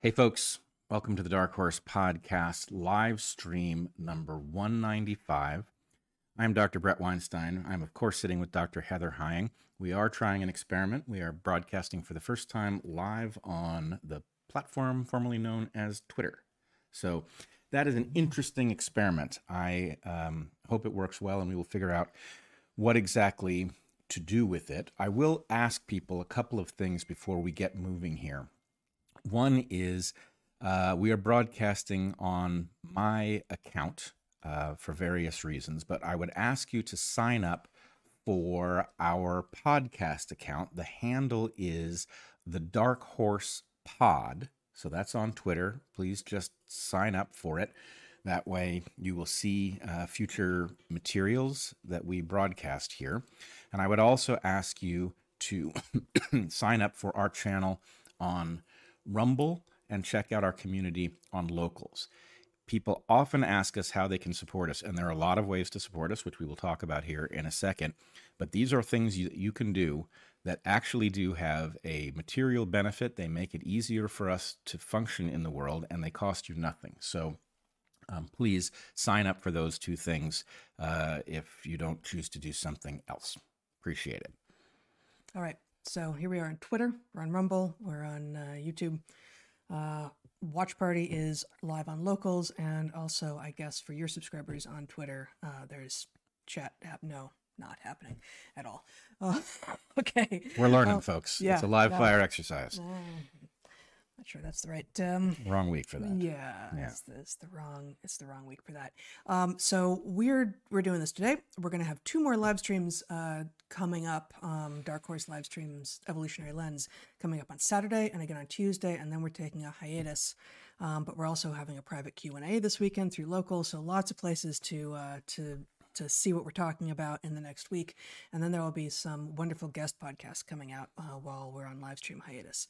Hey, folks, welcome to the Dark Horse Podcast live stream number 195. I'm Dr. Bret Weinstein. I'm, of course, sitting with Dr. Heather Heying. We are trying an experiment. We are broadcasting for the first time live on the platform formerly known as Twitter. So, that is an interesting experiment. I um, hope it works well and we will figure out what exactly to do with it. I will ask people a couple of things before we get moving here. One is uh, we are broadcasting on my account uh, for various reasons, but I would ask you to sign up for our podcast account. The handle is the Dark Horse Pod. So that's on Twitter. Please just sign up for it. That way, you will see uh, future materials that we broadcast here. And I would also ask you to sign up for our channel on Rumble and check out our community on Locals. People often ask us how they can support us, and there are a lot of ways to support us, which we will talk about here in a second. But these are things you, you can do that actually do have a material benefit. They make it easier for us to function in the world, and they cost you nothing. So um, please sign up for those two things uh, if you don't choose to do something else. Appreciate it. All right. So here we are on Twitter, we're on Rumble, we're on uh, YouTube. Uh, Watch Party is live on locals, and also, I guess, for your subscribers on Twitter, uh, there's chat app. No, not happening at all. Uh, okay. We're learning, folks. yeah, it's a live fire exercise. Not sure that's the right. Um, Wrong week for that. yeah, Yeah. It's, the, it's the wrong. It's the wrong week for that. Um, so we're we're doing this today. We're gonna have two more live streams uh, coming up. Um, Dark Horse live streams, Evolutionary Lens, coming up on Saturday and again on Tuesday, and then we're taking a hiatus. Um, but we're also having a private Q and A this weekend through local. So lots of places to uh, to to see what we're talking about in the next week, and then there will be some wonderful guest podcasts coming out uh, while we're on live stream hiatus.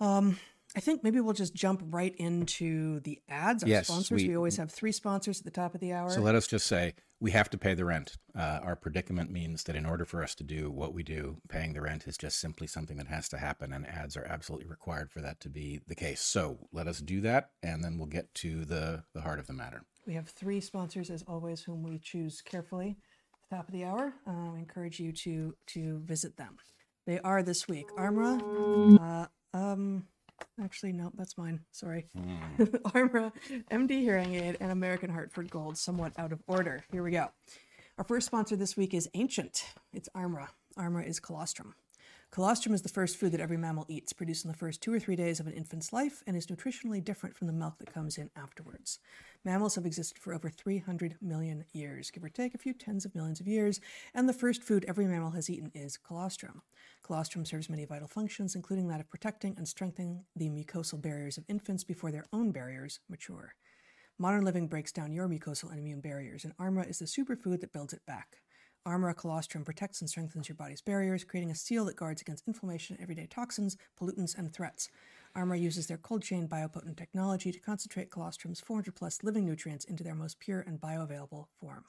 Um, I think maybe we'll just jump right into the ads. Our Yes, sponsors. we- We, always have three sponsors at the top of the hour. So let us just say we have to pay the rent. Uh, our predicament means that in order for us to do what we do, paying the rent is just simply something that has to happen, and ads are absolutely required for that to be the case. So let us do that, and then we'll get to the, the heart of the matter. we have three sponsors, as always, whom we choose carefully. At the top of the hour. Uh, I encourage you to to visit them. They are this week Armra. Uh, um, actually, no, that's mine. Sorry. Hmm. Armra, MD Hearing Aid, and American Hartford Gold, somewhat out of order. Here we go. Our first sponsor this week is Ancient. It's Armra. Armra is colostrum. Colostrum is the first food that every mammal eats, produced in the first two or three days of an infant's life, and is nutritionally different from the milk that comes in afterwards. Mammals have existed for over 300 million years, give or take a few tens of millions of years, and the first food every mammal has eaten is colostrum. Colostrum serves many vital functions, including that of protecting and strengthening the mucosal barriers of infants before their own barriers mature. Modern living breaks down your mucosal and immune barriers, and Armra is the superfood that builds it back. Armra colostrum protects and strengthens your body's barriers, creating a seal that guards against inflammation, everyday toxins, pollutants, and threats. Armra uses their cold chain biopotent technology to concentrate colostrum's 400 plus living nutrients into their most pure and bioavailable form.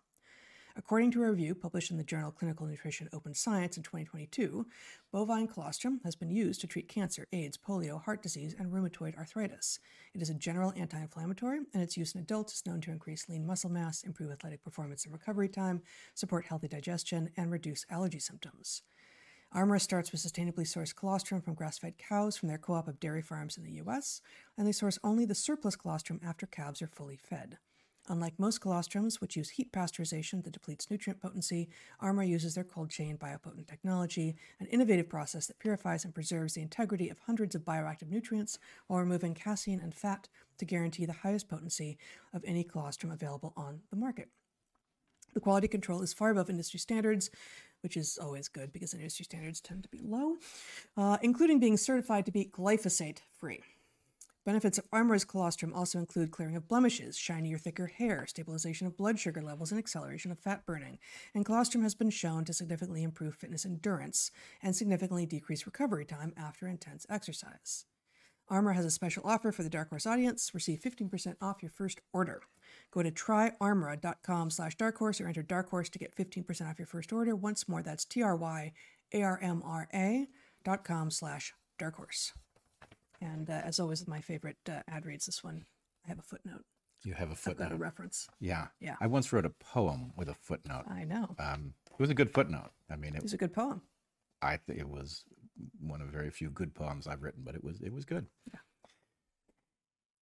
According to a review published in the journal Clinical Nutrition Open Science in 2022, bovine colostrum has been used to treat cancer, AIDS, polio, heart disease, and rheumatoid arthritis. It is a general anti inflammatory, and its use in adults is known to increase lean muscle mass, improve athletic performance and recovery time, support healthy digestion, and reduce allergy symptoms. Armra starts with sustainably sourced colostrum from grass fed cows from their co op of dairy farms in the US, and they source only the surplus colostrum after calves are fully fed. Unlike most colostrums, which use heat pasteurization that depletes nutrient potency, Armra uses their cold chain biopotent technology, an innovative process that purifies and preserves the integrity of hundreds of bioactive nutrients while removing casein and fat to guarantee the highest potency of any colostrum available on the market. The quality control is far above industry standards, which is always good because industry standards tend to be low, uh, including being certified to be glyphosate free. Benefits of Armra's colostrum also include clearing of blemishes, shinier, thicker hair, stabilization of blood sugar levels, and acceleration of fat burning. And colostrum has been shown to significantly improve fitness endurance and significantly decrease recovery time after intense exercise. Armor has a special offer for the Dark Horse audience. Receive 15% off your first order. Go to tryarmra.com slash dark horse or enter dark horse to get 15% off your first order. Once more, that's T R Y A R M R A dot com slash dark horse. And uh, as always, my favorite uh, ad reads this one. I have a footnote. You have a I've got a footnote. reference. Yeah. Yeah. I once wrote a poem with a footnote. I know. Um, it was a good footnote. I mean, it, was a good poem. I think it was one of very few good poems I've written, but it was it was good.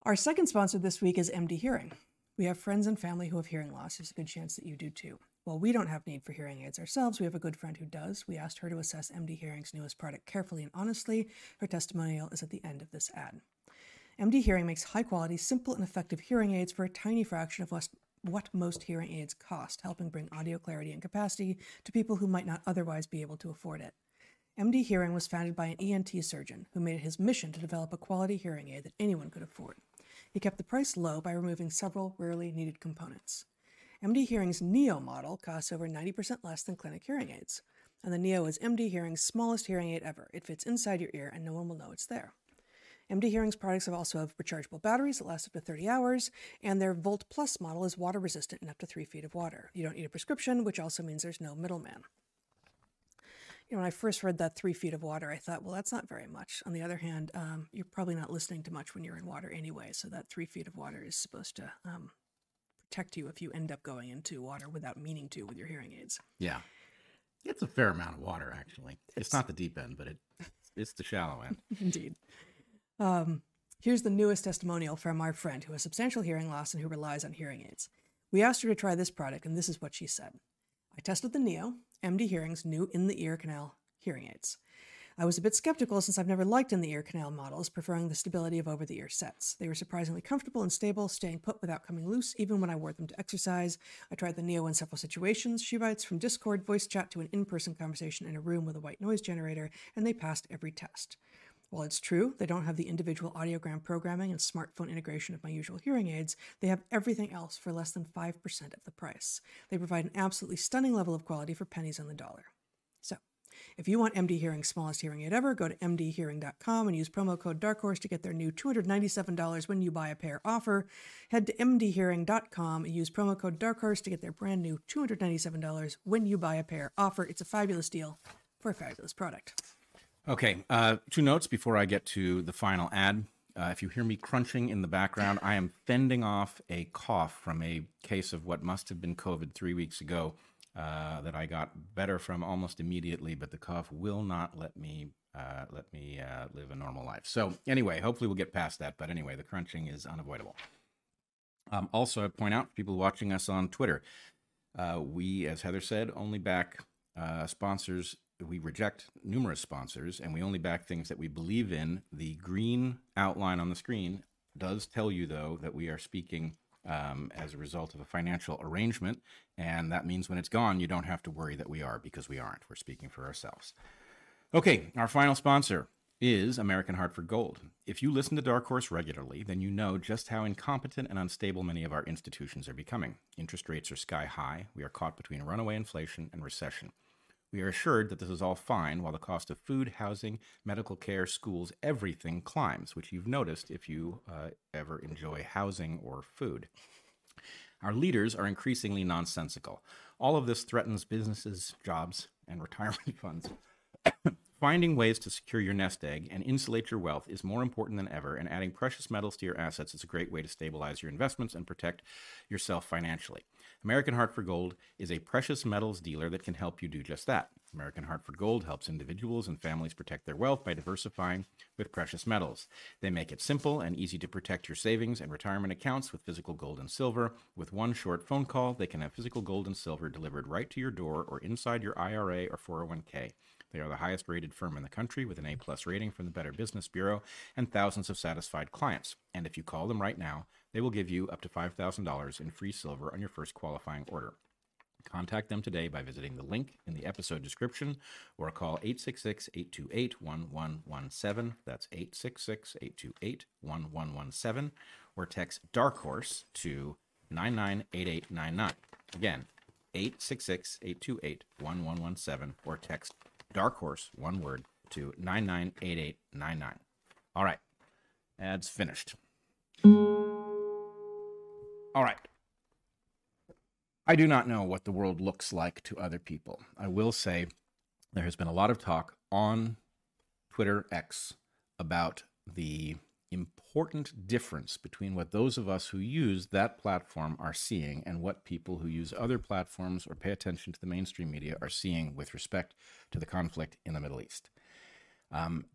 Our second sponsor this week is MD Hearing. We have friends and family who have hearing loss. There's a good chance that you do too. While we don't have need for hearing aids ourselves, we have a good friend who does. We asked her to assess MD Hearing's newest product carefully and honestly. Her testimonial is at the end of this ad. MD Hearing makes high quality, simple, and effective hearing aids for a tiny fraction of what- what most hearing aids cost, helping bring audio clarity and capacity to people who might not otherwise be able to afford it. MD Hearing was founded by an ENT surgeon who made it his mission to develop a quality hearing aid that anyone could afford. He kept the price low by removing several rarely needed components. MD Hearing's Neo model costs over 90% less than clinic hearing aids. And the Neo is MD Hearing's smallest hearing aid ever. It fits inside your ear and no one will know it's there. MD Hearing's products also have rechargeable batteries that last up to 30 hours, and their Volt Plus model is water resistant in up to three feet of water. You don't need a prescription, which also means there's no middleman. You know, when I first read that three feet of water, I thought, well, that's not very much. On the other hand, um, you're probably not listening to much when you're in water anyway, so that three feet of water is supposed to um, protect you if you end up going into water without meaning to with your hearing aids. Yeah. It's a fair amount of water, actually. It's not the deep end, but it it's the shallow end. Indeed. Um, here's the newest testimonial from our friend who has substantial hearing loss and who relies on hearing aids. We asked her to try this product, and this is what she said I tested the Neo, MD Hearing's new in the ear canal hearing aids. I was a bit skeptical since I've never liked in the ear canal models, preferring the stability of over the ear sets. They were surprisingly comfortable and stable, staying put without coming loose, even when I wore them to exercise. I tried the Neo in several situations. She writes from Discord voice chat to an in person conversation in a room with a white noise generator, and they passed every test. While it's true they don't have the individual audiogram programming and smartphone integration of my usual hearing aids, they have everything else for less than 5% of the price. They provide an absolutely stunning level of quality for pennies on the dollar. If you want MD Hearing's smallest hearing aid ever, go to mdhearing.com and use promo code DARKHORSE to get their new $297 when you buy a pair offer. Head to mdhearing.com and use promo code DARKHORSE to get their brand new $297 when you buy a pair offer. It's a fabulous deal for a fabulous product. Okay, uh, two notes before I get to the final ad. Uh, if you hear me crunching in the background, I am fending off a cough from a case of what must have been COVID three weeks ago uh, that I got better from almost immediately, but the cough will not let me uh, let me uh, live a normal life. So anyway, hopefully we'll get past that. But anyway, the crunching is unavoidable. Um, also, I point out for people watching us on Twitter, uh, we, as Heather said, only back uh, sponsors. We reject numerous sponsors, and we only back things that we believe in. The green outline on the screen does tell you, though, that we are speaking um, as a result of a financial arrangement, and that means when it's gone, you don't have to worry that we are because we aren't. We're speaking for ourselves. Okay, our final sponsor is American Hartford Gold. If you listen to Dark Horse regularly, then you know just how incompetent and unstable many of our institutions are becoming. Interest rates are sky high. We are caught between runaway inflation and recession. We are assured that this is all fine while the cost of food, housing, medical care, schools, everything climbs, which you've noticed if you uh, ever enjoy housing or food. Our leaders are increasingly nonsensical. All of this threatens businesses, jobs, and retirement funds. Finding ways to secure your nest egg and insulate your wealth is more important than ever, and adding precious metals to your assets is a great way to stabilize your investments and protect yourself financially. American Hartford Gold is a precious metals dealer that can help you do just that. American Hartford Gold helps individuals and families protect their wealth by diversifying with precious metals. They make it simple and easy to protect your savings and retirement accounts with physical gold and silver. With one short phone call, they can have physical gold and silver delivered right to your door or inside your IRA or 401k. They are the highest rated firm in the country with an A plus rating from the Better Business Bureau and thousands of satisfied clients. And if you call them right now, they will give you up to $5,000 in free silver on your first qualifying order. Contact them today by visiting the link in the episode description or call 866 828 1117. That's 866 828 1117 or text Dark Horse to 998899. Again, 866 828 1117 or text Dark Horse, one word, to 998899. All right, ads finished. All right. I do not know what the world looks like to other people. I will say there has been a lot of talk on Twitter X about the important difference between what those of us who use that platform are seeing and what people who use other platforms or pay attention to the mainstream media are seeing with respect to the conflict in the Middle East. Um,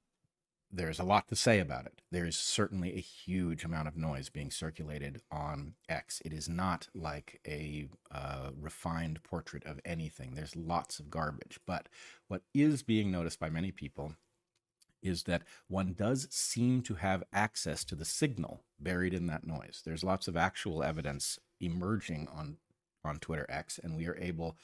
there's a lot to say about it. There is certainly a huge amount of noise being circulated on X. It is not like a uh, refined portrait of anything. There's lots of garbage. But what is being noticed by many people is that one does seem to have access to the signal buried in that noise. There's lots of actual evidence emerging on on Twitter X, and we are able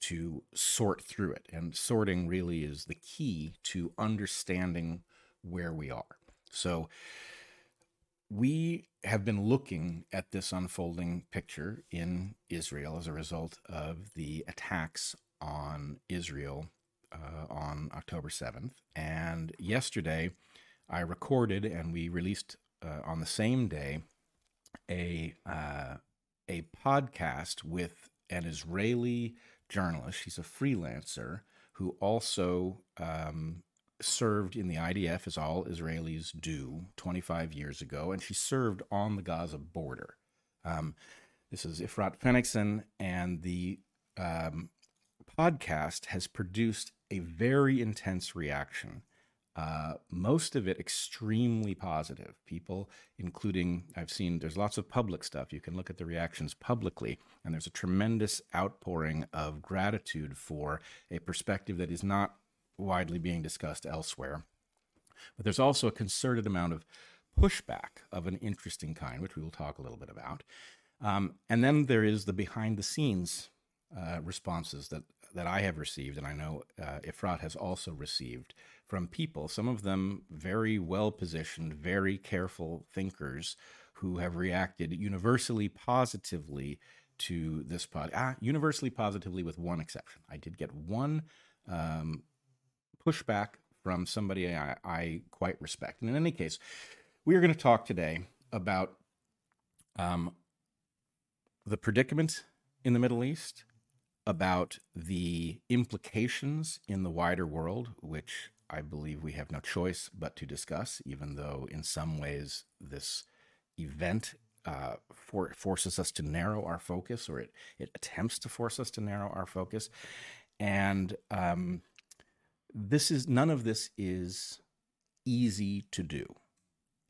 to sort through it. And sorting really is the key to understanding where we are. So we have been looking at this unfolding picture in Israel as a result of the attacks on Israel uh, on October 7th. And yesterday, I recorded and we released uh, on the same day a uh, a podcast with an Israeli journalist. She's a freelancer who also um, served in the IDF, as all Israelis do, 25 years ago, and she served on the Gaza border. Um, this is Efrat Fenigson, and the um, podcast has produced a very intense reaction. Uh, most of it extremely positive. People, including, I've seen, there's lots of public stuff. You can look at the reactions publicly, and there's a tremendous outpouring of gratitude for a perspective that is not widely being discussed elsewhere. But there's also a concerted amount of pushback of an interesting kind, which we will talk a little bit about. Um, and then there is the behind the scenes uh, responses that, that I have received, and I know uh, Efrat has also received from people, some of them very well positioned, very careful thinkers who have reacted universally positively to this pod. Ah, universally positively, with one exception. I did get one um, pushback from somebody I, I quite respect. And in any case, we are going to talk today about um, the predicament in the Middle East, about the implications in the wider world, which I believe we have no choice but to discuss, even though in some ways this event uh, for, forces us to narrow our focus, or it, it attempts to force us to narrow our focus. And um, this is none of this is easy to do.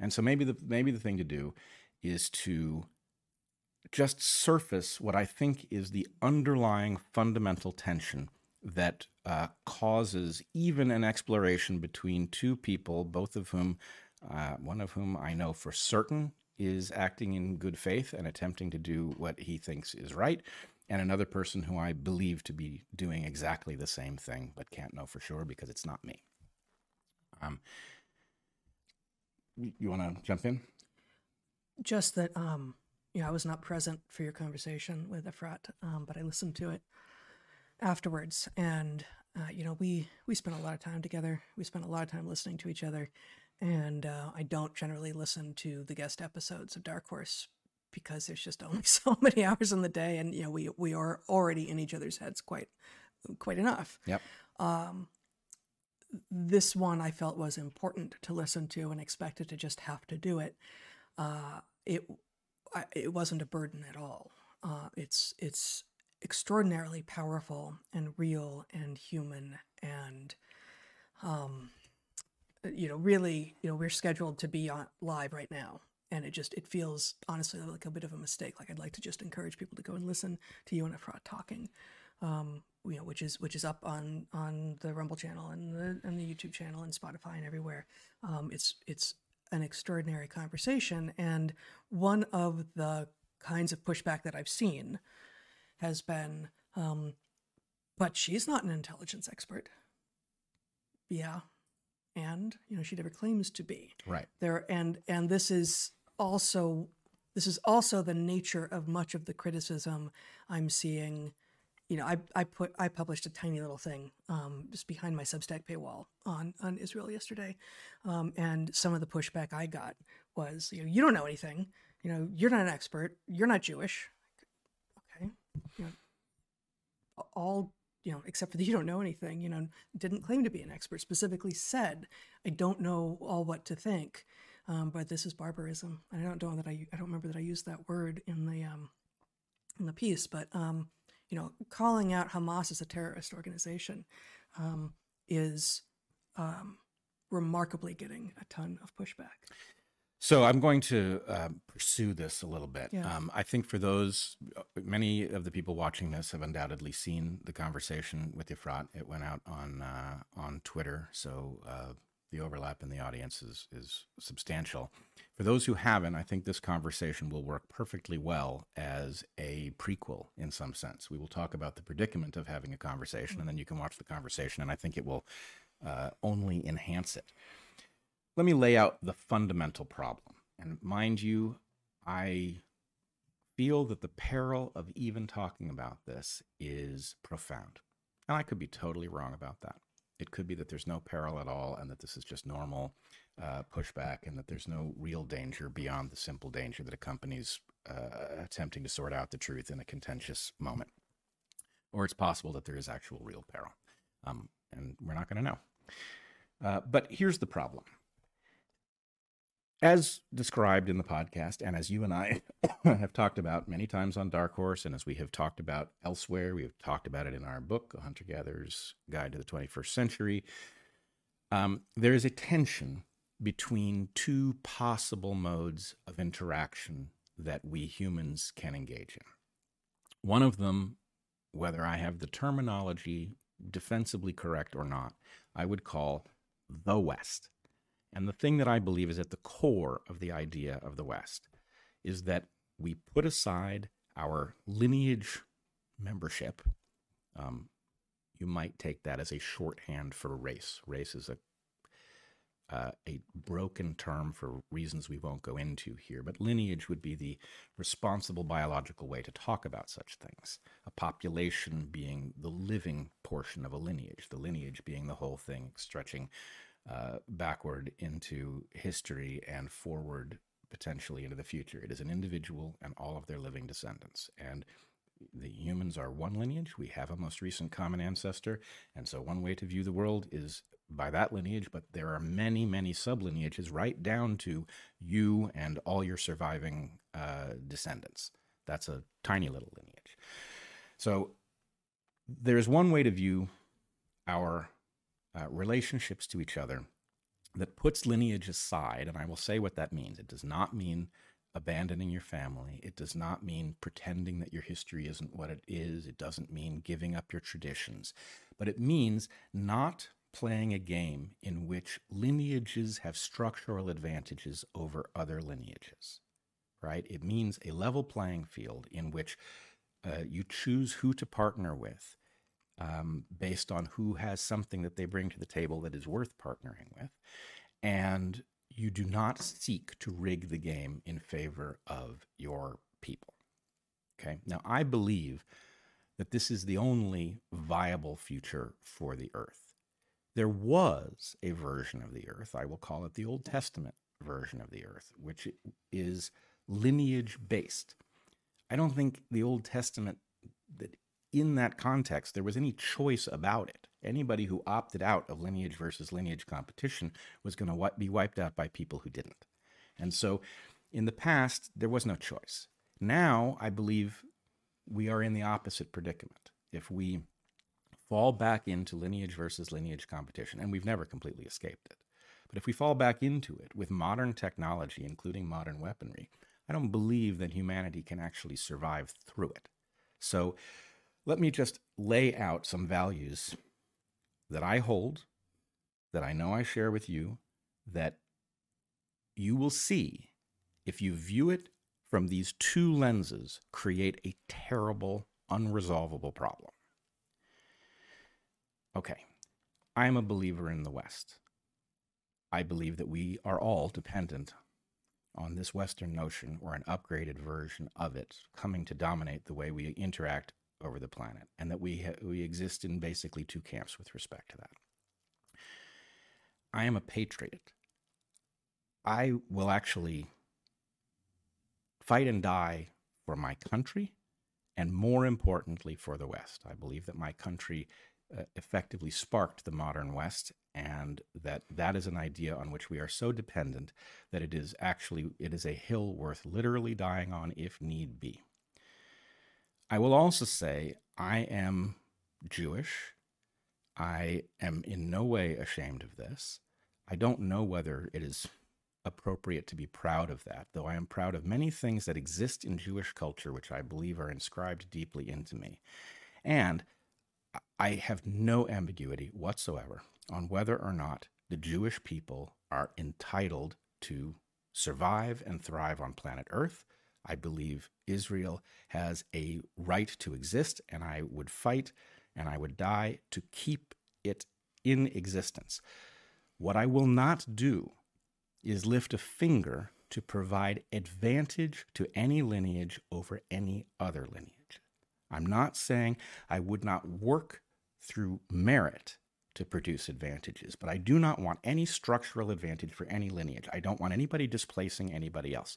And so maybe the maybe the thing to do is to just surface what I think is the underlying fundamental tension that uh, causes even an exploration between two people, both of whom, uh, one of whom I know for certain is acting in good faith and attempting to do what he thinks is right, and another person who I believe to be doing exactly the same thing, but can't know for sure because it's not me. Um, you want to jump in? Just that, um, you know, I was not present for your conversation with Efrat, um, but I listened to it afterwards, and uh, you know, we we spent a lot of time together. We spent a lot of time listening to each other, and uh, I don't generally listen to the guest episodes of Dark Horse because there's just only so many hours in the day, and you know we we are already in each other's heads quite quite enough. Yep. Um, this one I felt was important to listen to and expected to just have to do it. Uh, it I, it wasn't a burden at all. Uh, it's it's extraordinarily powerful and real and human and um, you know really you know we're scheduled to be on live right now and it just it feels honestly like a bit of a mistake. Like I'd like to just encourage people to go and listen to you and Efrat talking, um, you know, which is which is up on on the Rumble channel and the and the YouTube channel and Spotify and everywhere. Um, it's it's an extraordinary conversation, and one of the kinds of pushback that I've seen has been, um, but she's not an intelligence expert. Yeah, and you know she never claims to be right there and and this is also this is also the nature of much of the criticism I'm seeing. You know, I, I put I published a tiny little thing um, just behind my Substack paywall on on Israel yesterday, um, and some of the pushback I got was, you know, you don't know anything. You know, you're not an expert. You're not Jewish. Okay, you know, all you know, except for that you don't know anything, you know, didn't claim to be an expert, specifically said, I don't know all what to think, um, but this is barbarism. I don't know that I, I don't remember that I used that word in the, um, in the piece, but, um, you know, calling out Hamas as a terrorist organization um, is um, remarkably getting a ton of pushback. So I'm going to uh, pursue this a little bit. Yeah. Um, I think for those, many of the people watching this have undoubtedly seen the conversation with Efrat. It went out on uh, on Twitter, so uh, the overlap in the audience is is substantial. For those who haven't, I think this conversation will work perfectly well as a prequel in some sense. We will talk about the predicament of having a conversation, and then you can watch the conversation, and I think it will uh, only enhance it let me lay out the fundamental problem. And mind you, I feel that the peril of even talking about this is profound. And I could be totally wrong about that. It could be that there's no peril at all and that this is just normal uh, pushback and that there's no real danger beyond the simple danger that accompanies uh, attempting to sort out the truth in a contentious moment. Or it's possible that there is actual real peril. Um, and we're not going to know. Uh, but here's the problem as described in the podcast, and as you and I have talked about many times on Dark Horse, and as we have talked about elsewhere, we have talked about it in our book, A Hunter Gatherer's Guide to the 21st Century. Um, there is a tension between two possible modes of interaction that we humans can engage in. One of them, whether I have the terminology defensively correct or not, I would call the West. And the thing that I believe is at the core of the idea of the West is that we put aside our lineage membership. Um, you might take that as a shorthand for race. Race is a uh, a broken term for reasons we won't go into here, but lineage would be the responsible biological way to talk about such things. A population being the living portion of a lineage, the lineage being the whole thing stretching uh, backward into history and forward potentially into the future. It is an individual and all of their living descendants. And the humans are one lineage. We have a most recent common ancestor. And so, one way to view the world is by that lineage, but there are many, many sublineages right down to you and all your surviving uh, descendants. That's a tiny little lineage. So, there's one way to view our uh, relationships to each other that puts lineage aside. And I will say what that means. It does not mean abandoning your family. It does not mean pretending that your history isn't what it is. It doesn't mean giving up your traditions. But it means not playing a game in which lineages have structural advantages over other lineages, right? It means a level playing field in which uh, you choose who to partner with um, based on who has something that they bring to the table that is worth partnering with. And you do not seek to rig the game in favor of your people. Okay. Now, I believe that this is the only viable future for the earth. There was a version of the earth, I will call it the Old Testament version of the earth, which is lineage based. I don't think the Old Testament that in that context there was any choice about it. Anybody who opted out of lineage versus lineage competition was going to be wiped out by people who didn't. And so in the past, there was no choice. Now, I believe we are in the opposite predicament. If we fall back into lineage versus lineage competition, and we've never completely escaped it, but if we fall back into it with modern technology, including modern weaponry, I don't believe that humanity can actually survive through it. So, let me just lay out some values that I hold, that I know I share with you, that you will see if you view it from these two lenses, create a terrible, unresolvable problem. Okay, I'm a believer in the West. I believe that we are all dependent on this Western notion or an upgraded version of it coming to dominate the way we interact over the planet, and that we ha- we exist in basically two camps with respect to that. I am a patriot. I will actually fight and die for my country and more importantly for the West. I believe that my country uh, effectively sparked the modern West, and that that is an idea on which we are so dependent that it is actually it is a hill worth literally dying on if need be. I will also say I am Jewish. I am in no way ashamed of this. I don't know whether it is appropriate to be proud of that, though I am proud of many things that exist in Jewish culture which I believe are inscribed deeply into me. And I have no ambiguity whatsoever on whether or not the Jewish people are entitled to survive and thrive on planet Earth. I believe Israel has a right to exist, and I would fight and I would die to keep it in existence. What I will not do is lift a finger to provide advantage to any lineage over any other lineage. I'm not saying I would not work through merit to produce advantages, but I do not want any structural advantage for any lineage. I don't want anybody displacing anybody else.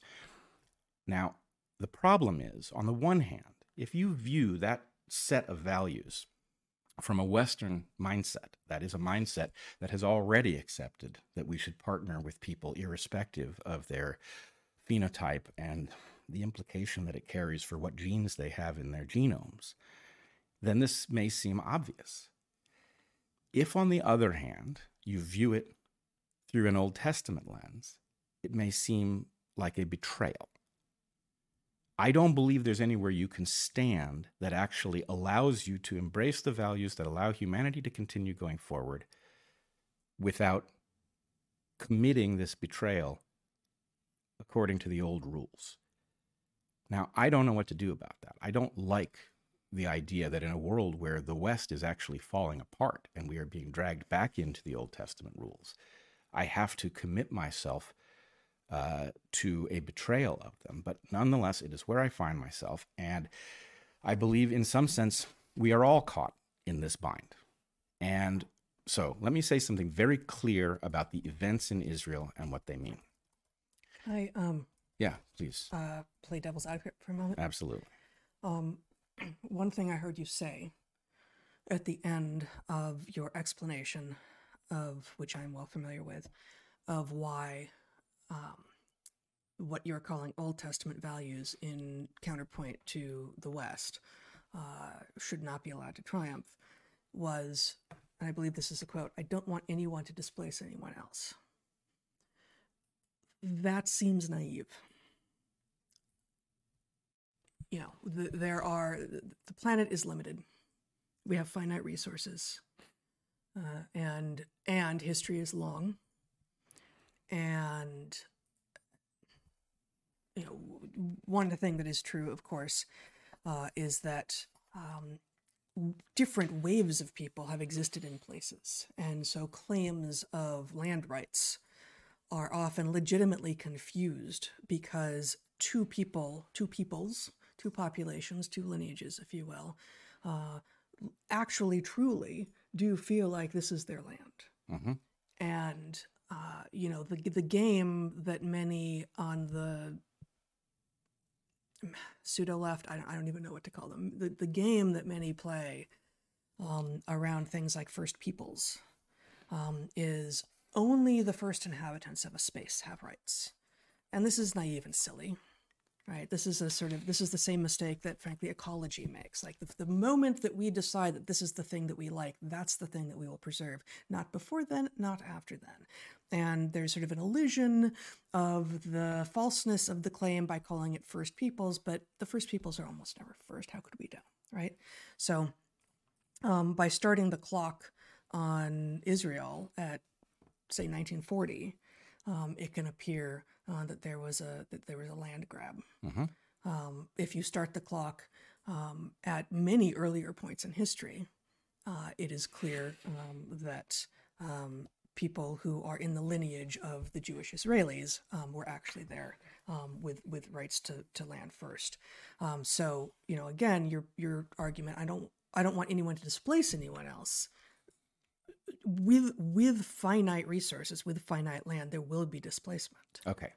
Now, the problem is, on the one hand, if you view that set of values from a Western mindset. That is a mindset that has already accepted that we should partner with people irrespective of their phenotype and the implication that it carries for what genes they have in their genomes. Then this may seem obvious. If, on the other hand, you view it through an Old Testament lens, it may seem like a betrayal. I don't believe there's anywhere you can stand that actually allows you to embrace the values that allow humanity to continue going forward without committing this betrayal according to the old rules. Now, I don't know what to do about that. I don't like the idea that in a world where the West is actually falling apart and we are being dragged back into the Old Testament rules, I have to commit myself uh, to a betrayal of them. But nonetheless, it is where I find myself. And I believe, in some sense, we are all caught in this bind. And so let me say something very clear about the events in Israel and what they mean. I um yeah, please. Uh, play devil's advocate for a moment. Absolutely. Um, one thing I heard you say at the end of your explanation of which I'm well familiar with, of why um, what you're calling Old Testament values in counterpoint to the West uh, should not be allowed to triumph was, and I believe this is a quote, I don't want anyone to displace anyone else. That seems naive. You know, the, there are, the planet is limited. We have finite resources. Uh, and and history is long and you know, one thing that is true, of course, uh, is that um, different waves of people have existed in places, and so claims of land rights are often legitimately confused because two people, two peoples, two populations, two lineages, if you will, uh, actually truly do feel like this is their land. Mm-hmm. And uh, you know, the the game that many on the pseudo left, I, I don't even know what to call them, the, the game that many play um, around things like First Peoples um, is only the first inhabitants of a space have rights. And this is naive and silly right? This is a sort of this is the same mistake that frankly ecology makes. Like the, the moment that we decide that this is the thing that we like that's the thing that we will preserve. Not before then not after then and there's sort of an illusion of the falseness of the claim by calling it first peoples but the first peoples are almost never first how could we know right so um, by starting the clock on israel at say 1940 um, it can appear uh, that there was a that there was a land grab. Mm-hmm. Um, if you start the clock um, at many earlier points in history, uh, it is clear um, that um, people who are in the lineage of the Jewish Israelis um, were actually there with with rights to, to land first. so you know, again, your your argument. I don't I don't want anyone to displace anyone else with with finite resources, with finite land, there will be displacement. Okay,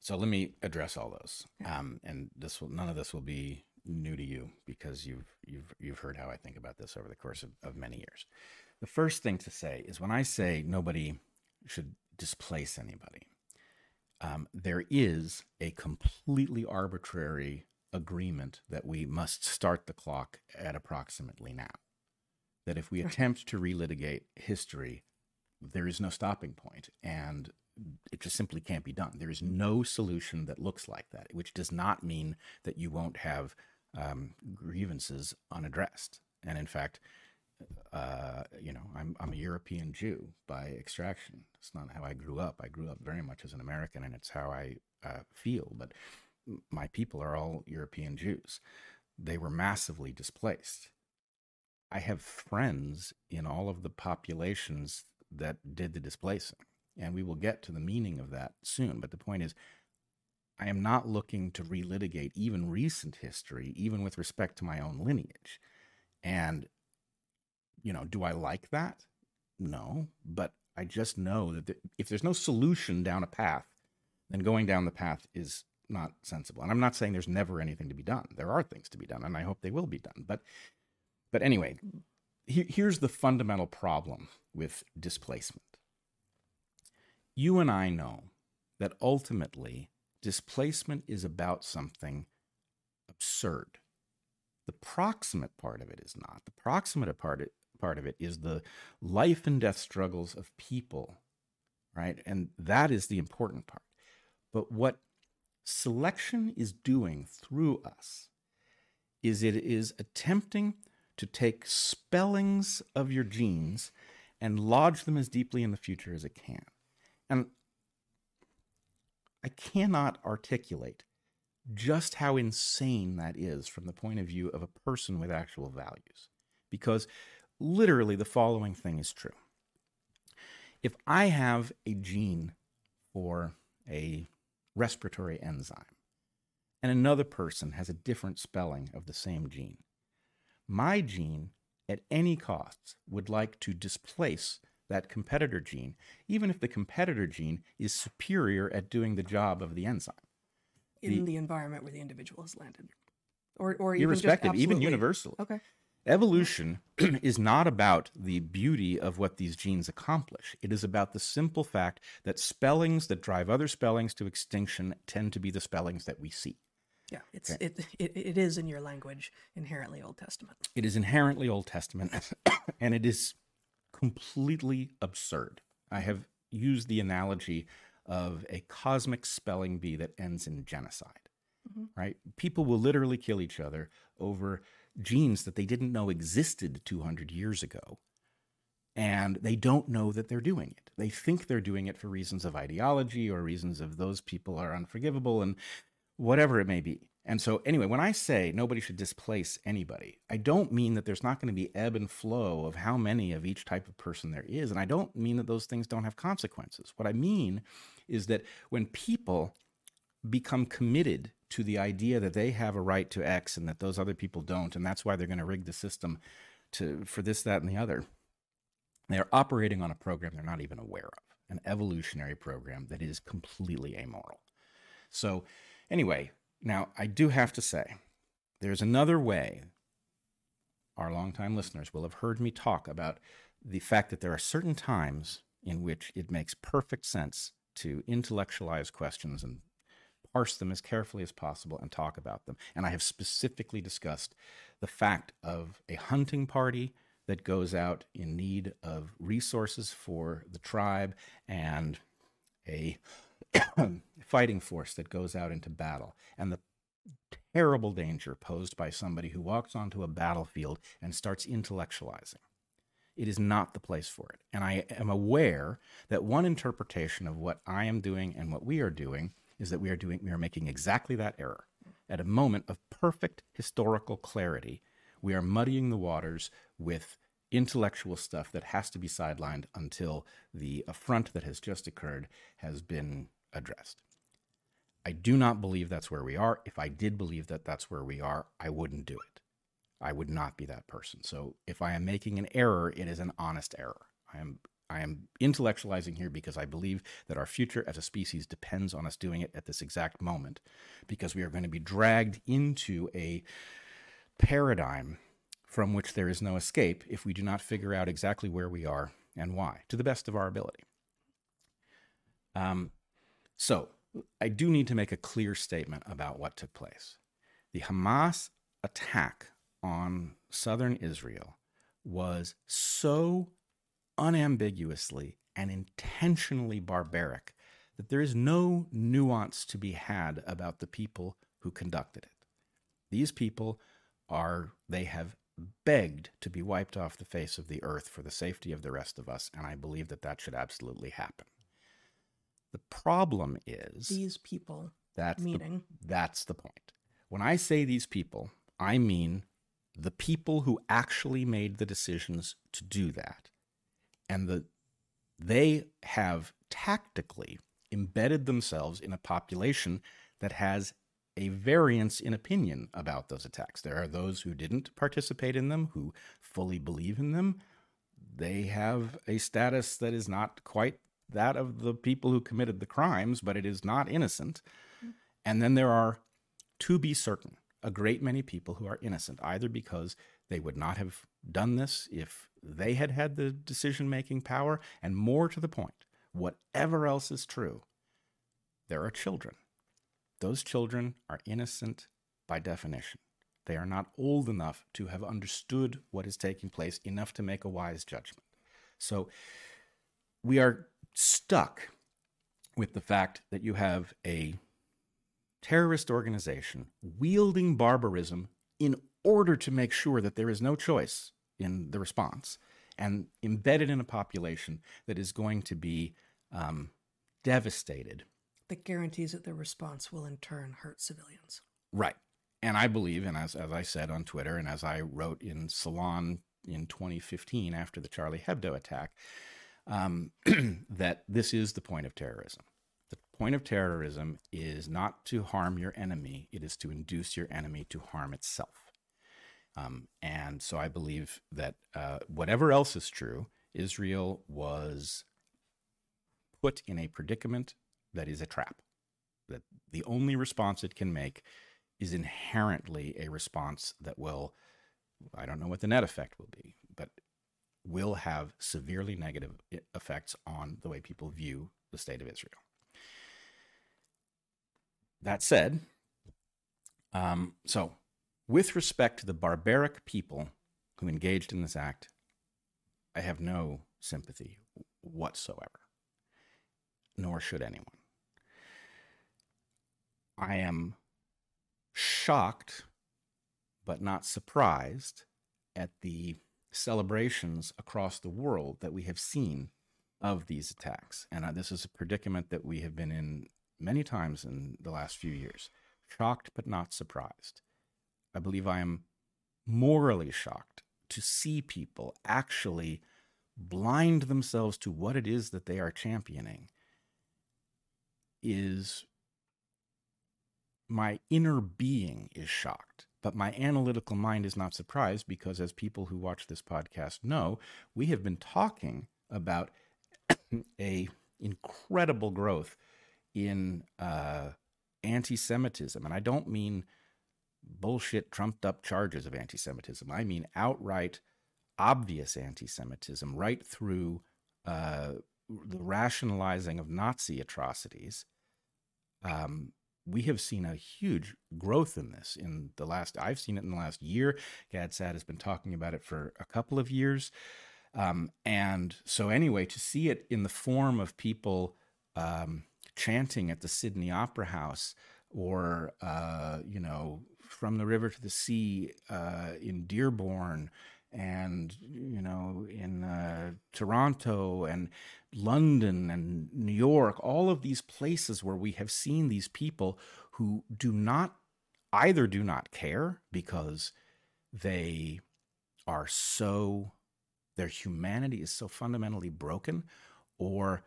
so let me address all those, yeah. um, and this will none of this will be new to you because you've you've you've heard how I think about this over the course of, of many years. The first thing to say is when I say nobody should displace anybody, um, there is a completely arbitrary agreement that we must start the clock at approximately now. That if we attempt to relitigate history, there is no stopping point, and it just simply can't be done. There is no solution that looks like that, which does not mean that you won't have um, grievances unaddressed. And in fact, uh, you know, I'm, I'm a European Jew by extraction. It's not how I grew up. I grew up very much as an American, and it's how I uh, feel. But my people are all European Jews. They were massively displaced. I have friends in all of the populations that did the displacing, and we will get to the meaning of that soon. But the point is, I am not looking to relitigate even recent history, even with respect to my own lineage. And, you know, do I like that? No, but I just know that if there's no solution down a path, then going down the path is not sensible. And I'm not saying there's never anything to be done. There are things to be done, and I hope they will be done. But, but anyway, he, here's the fundamental problem with displacement. You and I know that ultimately displacement is about something absurd. The proximate part of it is not. The proximate part, part of it is the life and death struggles of people, right? And that is the important part. But what selection is doing through us is it is attempting to take spellings of your genes and lodge them as deeply in the future as it can. And I cannot articulate just how insane that is from the point of view of a person with actual values. Because literally the following thing is true. If I have a gene for a respiratory enzyme, and another person has a different spelling of the same gene. My gene, at any cost, would like to displace that competitor gene, even if the competitor gene is superior at doing the job of the enzyme. In the, the environment where the individual has landed. Or, or even irrespective, even universally. Okay. Evolution is not about the beauty of what these genes accomplish. It is about the simple fact that spellings that drive other spellings to extinction tend to be the spellings that we see. Yeah, it's okay. it, it it is in your language inherently Old Testament. It is inherently Old Testament, and it is completely absurd. I have used the analogy of a cosmic spelling bee that ends in genocide. Mm-hmm. Right? People will literally kill each other over genes that they didn't know existed 200 years ago. And they don't know that they're doing it. They think they're doing it for reasons of ideology or reasons of those people are unforgivable and whatever it may be. And so, anyway, when I say nobody should displace anybody, I don't mean that there's not going to be ebb and flow of how many of each type of person there is. And I don't mean that those things don't have consequences. What I mean is that when people become committed to the idea that they have a right to X and that those other people don't, and that's why they're going to rig the system to for this, that, and the other. They're operating on a program they're not even aware of, an evolutionary program that is completely amoral. So, anyway, now I do have to say, there's another way. Our longtime listeners will have heard me talk about the fact that there are certain times in which it makes perfect sense to intellectualize questions and parse them as carefully as possible and talk about them. And I have specifically discussed the fact of a hunting party that goes out in need of resources for the tribe and a fighting force that goes out into battle and the terrible danger posed by somebody who walks onto a battlefield and starts intellectualizing. It is not the place for it. And I am aware that one interpretation of what I am doing and what we are doing is that we are doing we are making exactly that error. At a moment of perfect historical clarity, we are muddying the waters with intellectual stuff that has to be sidelined until the affront that has just occurred has been addressed. I do not believe that's where we are. If I did believe that that's where we are, I wouldn't do it. I would not be that person. So if I am making an error, it is an honest error. I am I am intellectualizing here because I believe that our future as a species depends on us doing it at this exact moment, because we are going to be dragged into a paradigm from which there is no escape if we do not figure out exactly where we are and why, to the best of our ability. Um, so, I do need to make a clear statement about what took place. The Hamas attack on southern Israel was so unambiguously and intentionally barbaric that there is no nuance to be had about the people who conducted it. These people are, they have begged to be wiped off the face of the earth for the safety of the rest of us, and I believe that that should absolutely happen. The problem is These people that's the, meeting. that's the point. When I say these people, I mean the people who actually made the decisions to do that. And the they have tactically embedded themselves in a population that has a variance in opinion about those attacks. There are those who didn't participate in them, who fully believe in them. They have a status that is not quite that of the people who committed the crimes, but it is not innocent. Mm. And then there are, to be certain, a great many people who are innocent, either because they would not have done this if they had had the decision making power, and more to the point, whatever else is true, there are children. Those children are innocent by definition. They are not old enough to have understood what is taking place enough to make a wise judgment. So we are stuck with the fact that you have a terrorist organization wielding barbarism in order to make sure that there is no choice in the response and embedded in a population that is going to be um, devastated. that guarantees that their response will in turn hurt civilians. Right. And I believe, and as, as I said on Twitter, and as I wrote in Salon in 2015 after the Charlie Hebdo attack, um, that this is the point of terrorism. The point of terrorism is not to harm your enemy, it is to induce your enemy to harm itself. Um, and so I believe that uh, whatever else is true, Israel was put in a predicament that is a trap. That the only response it can make is inherently a response that will, I don't know what the net effect will be, but will have severely negative effects on the way people view the state of Israel. That said, um, so with respect to the barbaric people who engaged in this act, I have no sympathy whatsoever, nor should anyone. I am shocked, but not surprised, at the celebrations across the world that we have seen of these attacks. And uh, this is a predicament that we have been in many times in the last few years. Shocked, but not surprised. I believe I am morally shocked to see people actually blind themselves to what it is that they are championing is my inner being is shocked but my analytical mind is not surprised because as people who watch this podcast know we have been talking about a incredible growth in uh, anti-semitism and i don't mean bullshit trumped up charges of anti-semitism. I mean outright obvious anti-semitism right through uh, the rationalizing of nazi atrocities. Um, we have seen a huge growth in this in the last i've seen it in the last year. Gad Saad has been talking about it for a couple of years. Um, and so anyway to see it in the form of people um, chanting at the sydney opera house or uh, you know from the river to the sea uh, in dearborn and you know in uh, toronto and London and New York, all of these places where we have seen these people who do not either do not care because they are so their humanity is so fundamentally broken or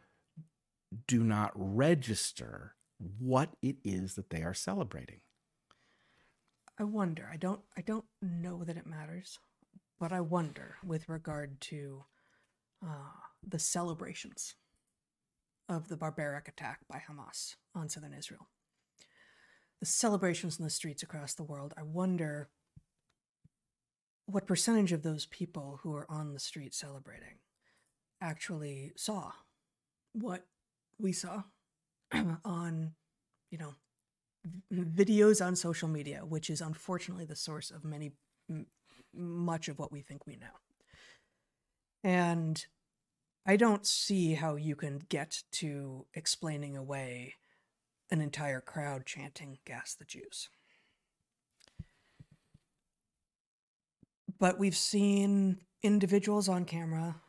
do not register what it is that they are celebrating. I wonder. I don't. I don't know that it matters, but I wonder with regard to uh, the celebrations of the barbaric attack by Hamas on southern Israel. The celebrations in the streets across the world, I wonder what percentage of those people who are on the street celebrating actually saw what we saw on, you know, videos on social media, which is unfortunately the source of many, m- much of what we think we know. And I don't see how you can get to explaining away an entire crowd chanting gas the Jews. But we've seen individuals on camera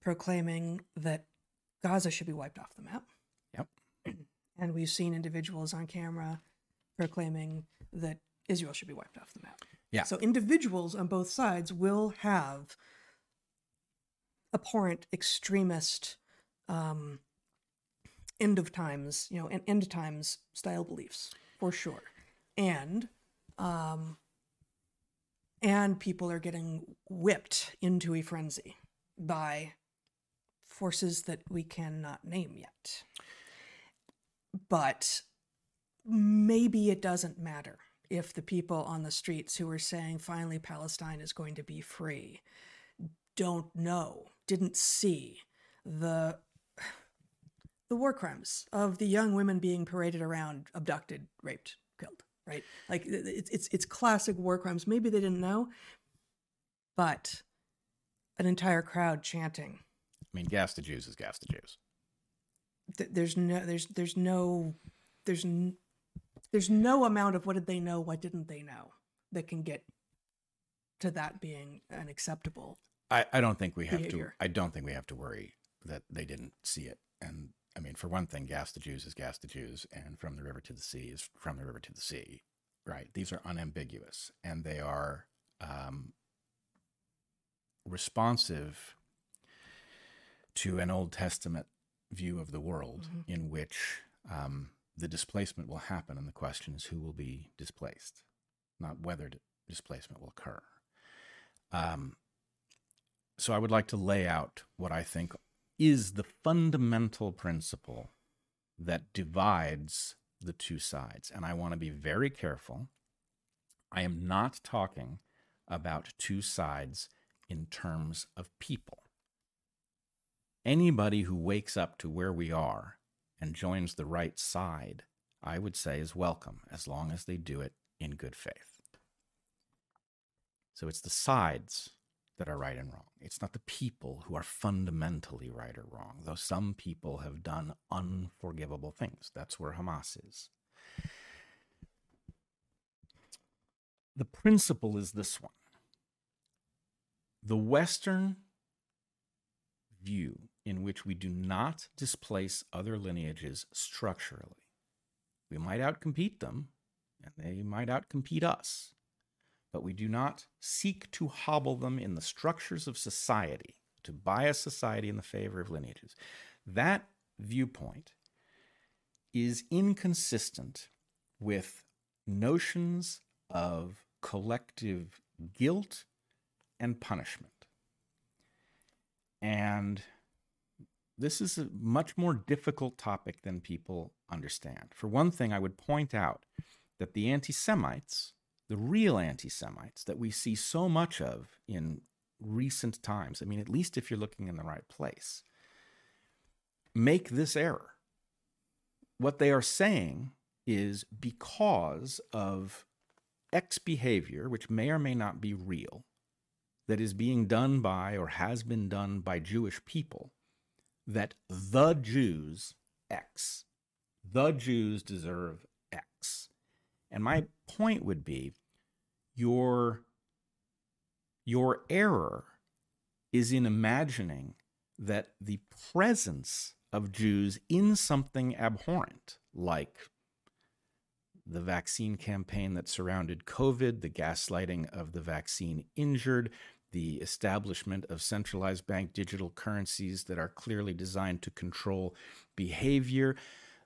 proclaiming that Gaza should be wiped off the map. Yep. And we've seen individuals on camera proclaiming that Israel should be wiped off the map. Yeah. So individuals on both sides will have abhorrent extremist um, end of times, you know, and end times style beliefs for sure. And um, and people are getting whipped into a frenzy by forces that we cannot name yet. But maybe it doesn't matter if the people on the streets who are saying finally Palestine is going to be free don't know, didn't see the the war crimes of the young women being paraded around, abducted, raped, killed, right? Like it's it's it's classic war crimes. Maybe they didn't know, but an entire crowd chanting I mean, gas the Jews is gas the Jews. Th- there's no there's there's no there's n- there's no amount of what did they know what didn't they know that can get to that being an acceptable I, I don't think we have Behavior. to. I don't think we have to worry that they didn't see it. And I mean, for one thing, gas the Jews is gas the Jews, and from the river to the sea is from the river to the sea. Right? These are unambiguous, and they are um, responsive to an Old Testament view of the world Mhm. in which um, the displacement will happen, and the question is who will be displaced, not whether d- displacement will occur. Um, so I would like to lay out what I think is the fundamental principle that divides the two sides. And I want to be very careful. I am not talking about two sides in terms of people. Anybody who wakes up to where we are and joins the right side, I would say is welcome as long as they do it in good faith. So it's the sides that are right and wrong. It's not the people who are fundamentally right or wrong, though some people have done unforgivable things. That's where Hamas is. The principle is this one the Western view in which we do not displace other lineages structurally. We might outcompete them, and they might outcompete us but we do not seek to hobble them in the structures of society, to bias society in the favor of lineages. That viewpoint is inconsistent with notions of collective guilt and punishment. And this is a much more difficult topic than people understand. For one thing, I would point out that the anti Semites, the real anti Semites that we see so much of in recent times, I mean, at least if you're looking in the right place, make this error. What they are saying is because of X behavior, which may or may not be real, that is being done by or has been done by Jewish people, that the Jews X, the Jews deserve X. And my point would be your your error is in imagining that the presence of Jews in something abhorrent, like the vaccine campaign that surrounded COVID, the gaslighting of the vaccine injured, the establishment of centralized bank digital currencies that are clearly designed to control behavior,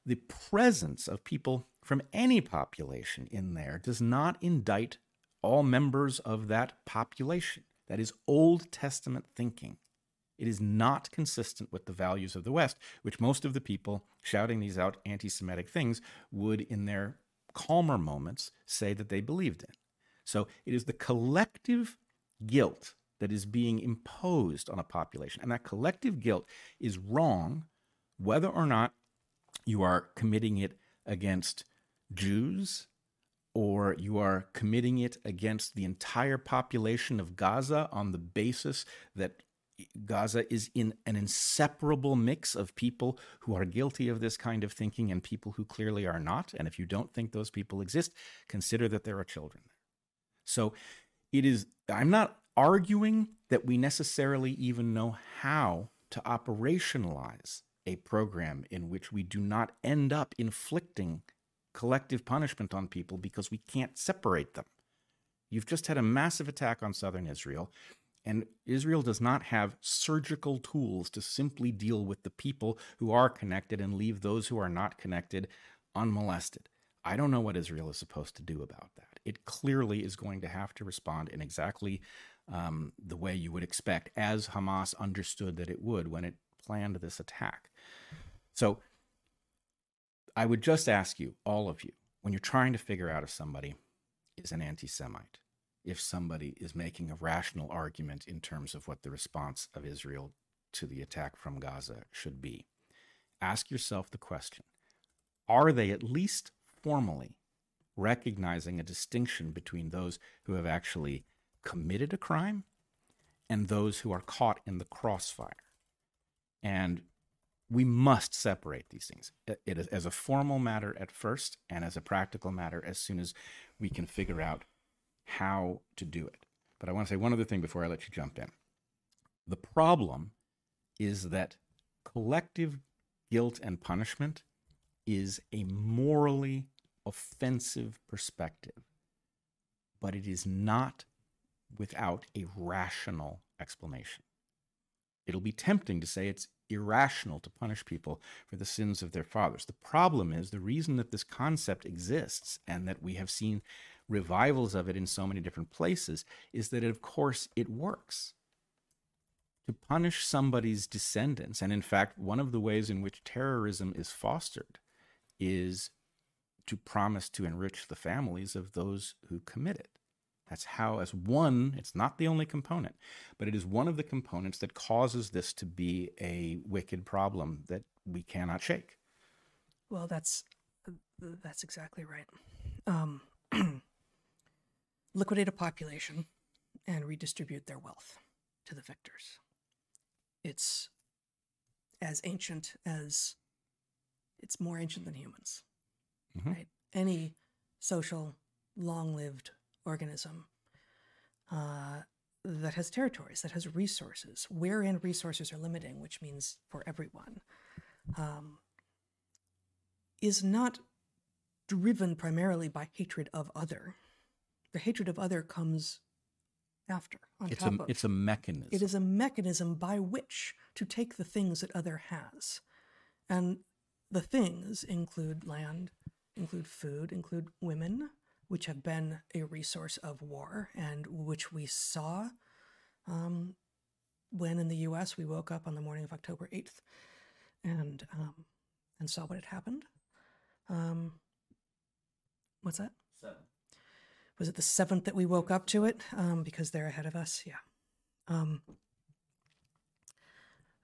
the presence of people from any population in there does not indict all members of that population. That is Old Testament thinking. It is not consistent with the values of the West, which most of the people shouting these out anti Semitic things would, in their calmer moments, say that they believed in. So it is the collective guilt that is being imposed on a population. And that collective guilt is wrong whether or not you are committing it against Jews or you are committing it against the entire population of Gaza on the basis that Gaza is in an inseparable mix of people who are guilty of this kind of thinking and people who clearly are not. And if you don't think those people exist, consider that there are children. So it is, I'm not arguing that we necessarily even know how to operationalize a program in which we do not end up inflicting collective punishment on people because we can't separate them. You've just had a massive attack on southern Israel, and Israel does not have surgical tools to simply deal with the people who are connected and leave those who are not connected unmolested. I don't know what Israel is supposed to do about that. It clearly is going to have to respond in exactly um, the way you would expect, as Hamas understood that it would when it planned this attack. So I would just ask you, all of you, when you're trying to figure out if somebody is an anti Semite, if somebody is making a rational argument in terms of what the response of Israel to the attack from Gaza should be, ask yourself the question are they at least formally recognizing a distinction between those who have actually committed a crime and those who are caught in the crossfire. And we must separate these things it is as a formal matter at first and as a practical matter as soon as we can figure out how to do it. But I want to say one other thing before I let you jump in. The problem is that collective guilt and punishment is a morally offensive perspective, but it is not without a rational explanation. It'll be tempting to say it's irrational to punish people for the sins of their fathers. The problem is the reason that this concept exists and that we have seen revivals of it in so many different places is that, of course, it works. To punish somebody's descendants, and in fact, one of the ways in which terrorism is fostered is to promise to enrich the families of those who commit it. That's how, as one, it's not the only component, but it is one of the components that causes this to be a wicked problem that we cannot shake. Well, that's that's exactly right. Um, liquidate a population and redistribute their wealth to the victors. It's as ancient as it's more ancient than humans. Mm-hmm. Right? Any social, long-lived organism uh, that has territories, that has resources, wherein resources are limiting, which means for everyone, um, is not driven primarily by hatred of other. The hatred of other comes after. On it's a of. it's a mechanism. It is a mechanism by which to take the things that other has, and the things include land, include food, include women, which have been a resource of war and which we saw um, when in the U.S. we woke up on the morning of October 8th and um, and saw what had happened. Um, what's that? Seven. Was it the seventh that we woke up to it? Um, because they're ahead of us. Yeah. Um,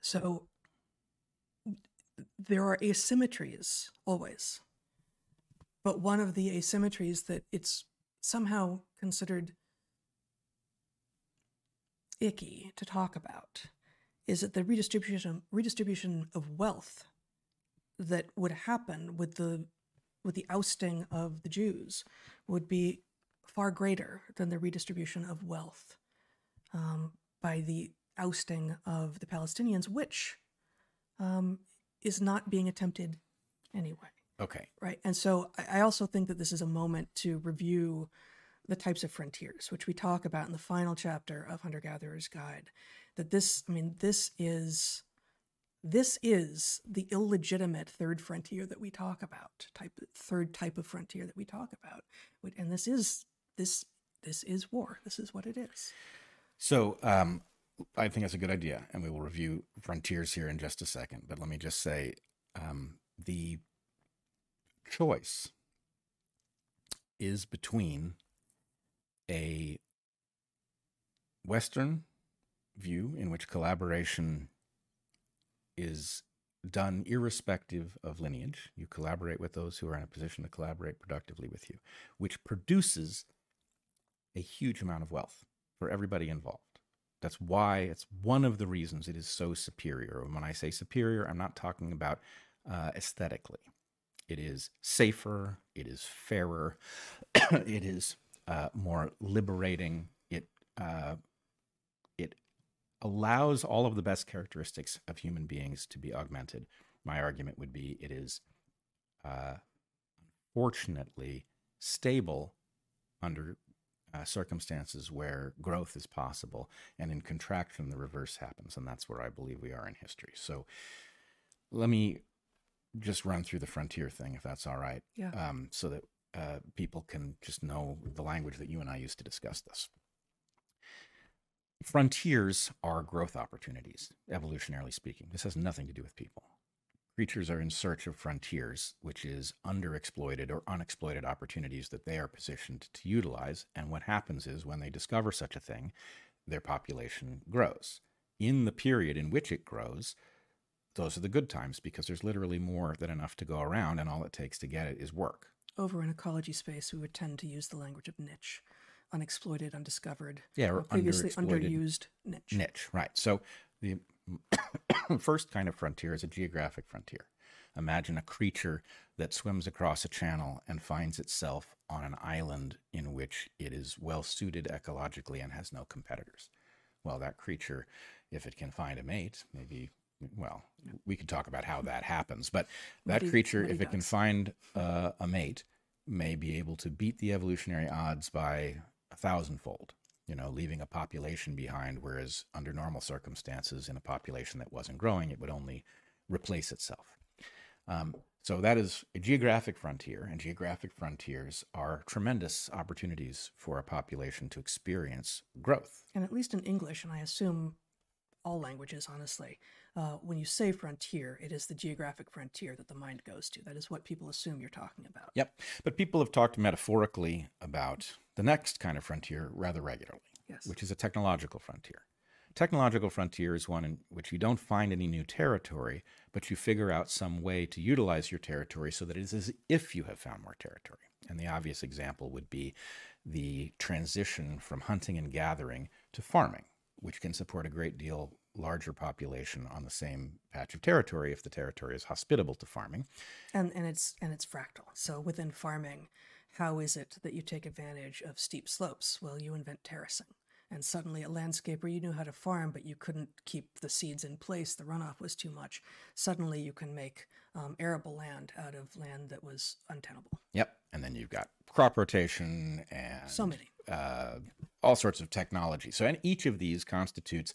so there are asymmetries always but one of the asymmetries that it's somehow considered icky to talk about is that the redistribution redistribution of wealth that would happen with the with the ousting of the Jews would be far greater than the redistribution of wealth um, by the ousting of the Palestinians, which um, is not being attempted anyway. Okay. Right. And so I also think that this is a moment to review the types of frontiers, which we talk about in the final chapter of Hunter Gatherer's Guide. That this, I mean, this is this is the illegitimate third frontier that we talk about, type third type of frontier that we talk about. And this is this this is war. This is what it is. So um, I think that's a good idea, and we will review frontiers here in just a second. But let me just say um, the choice is between a Western view in which collaboration is done irrespective of lineage. You collaborate with those who are in a position to collaborate productively with you, which produces a huge amount of wealth for everybody involved. That's why it's one of the reasons it is so superior. And when I say superior, I'm not talking about uh, aesthetically. It is safer, it is fairer, it is uh, more liberating. It uh, it allows all of the best characteristics of human beings to be augmented. My argument would be it is uh, fortunately stable under uh, circumstances where growth is possible, and in contraction, the reverse happens. And that's where I believe we are in history. So let me just run through the frontier thing, if that's all right, Yeah. um, so that uh, people can just know the language that you and I used to discuss this. Frontiers are growth opportunities, evolutionarily speaking. This has nothing to do with people. Creatures are in search of frontiers, which is underexploited or unexploited opportunities that they are positioned to utilize. And what happens is when they discover such a thing, their population grows. In the period in which it grows, those are the good times because there's literally more than enough to go around, and all it takes to get it is work. Over in ecology space, we would tend to use the language of niche, unexploited, undiscovered, Yeah, or or previously underused niche. niche, right? So the first kind of frontier is a geographic frontier. Imagine a creature that swims across a channel and finds itself on an island in which it is well suited ecologically and has no competitors. Well, that creature, if it can find a mate, maybe, well, we could talk about how that happens, but that creature, if it can find uh, a mate, may be able to beat the evolutionary odds by a thousandfold you know, leaving a population behind, whereas under normal circumstances, in a population that wasn't growing, it would only replace itself. Um, so that is a geographic frontier, and geographic frontiers are tremendous opportunities for a population to experience growth. And at least in English, and I assume all languages, honestly, uh, when you say frontier, it is the geographic frontier that the mind goes to. That is what people assume you're talking about. Yep. But people have talked metaphorically about the next kind of frontier rather regularly. Yes. which is a technological frontier. Technological frontier is one in which you don't find any new territory, but you figure out some way to utilize your territory so that it is as if you have found more territory. And the obvious example would be the transition from hunting and gathering to farming, which can support a great deal larger population on the same patch of territory if the territory is hospitable to farming. and and it's and it's fractal. So within farming, how is it that you take advantage of steep slopes? Well, you invent terracing. And suddenly, a landscaper you knew how to farm, but you couldn't keep the seeds in place, the runoff was too much. Suddenly, you can make um, arable land out of land that was untenable. Yep. And then you've got crop rotation and So many. uh, all sorts of technology. So, and each of these constitutes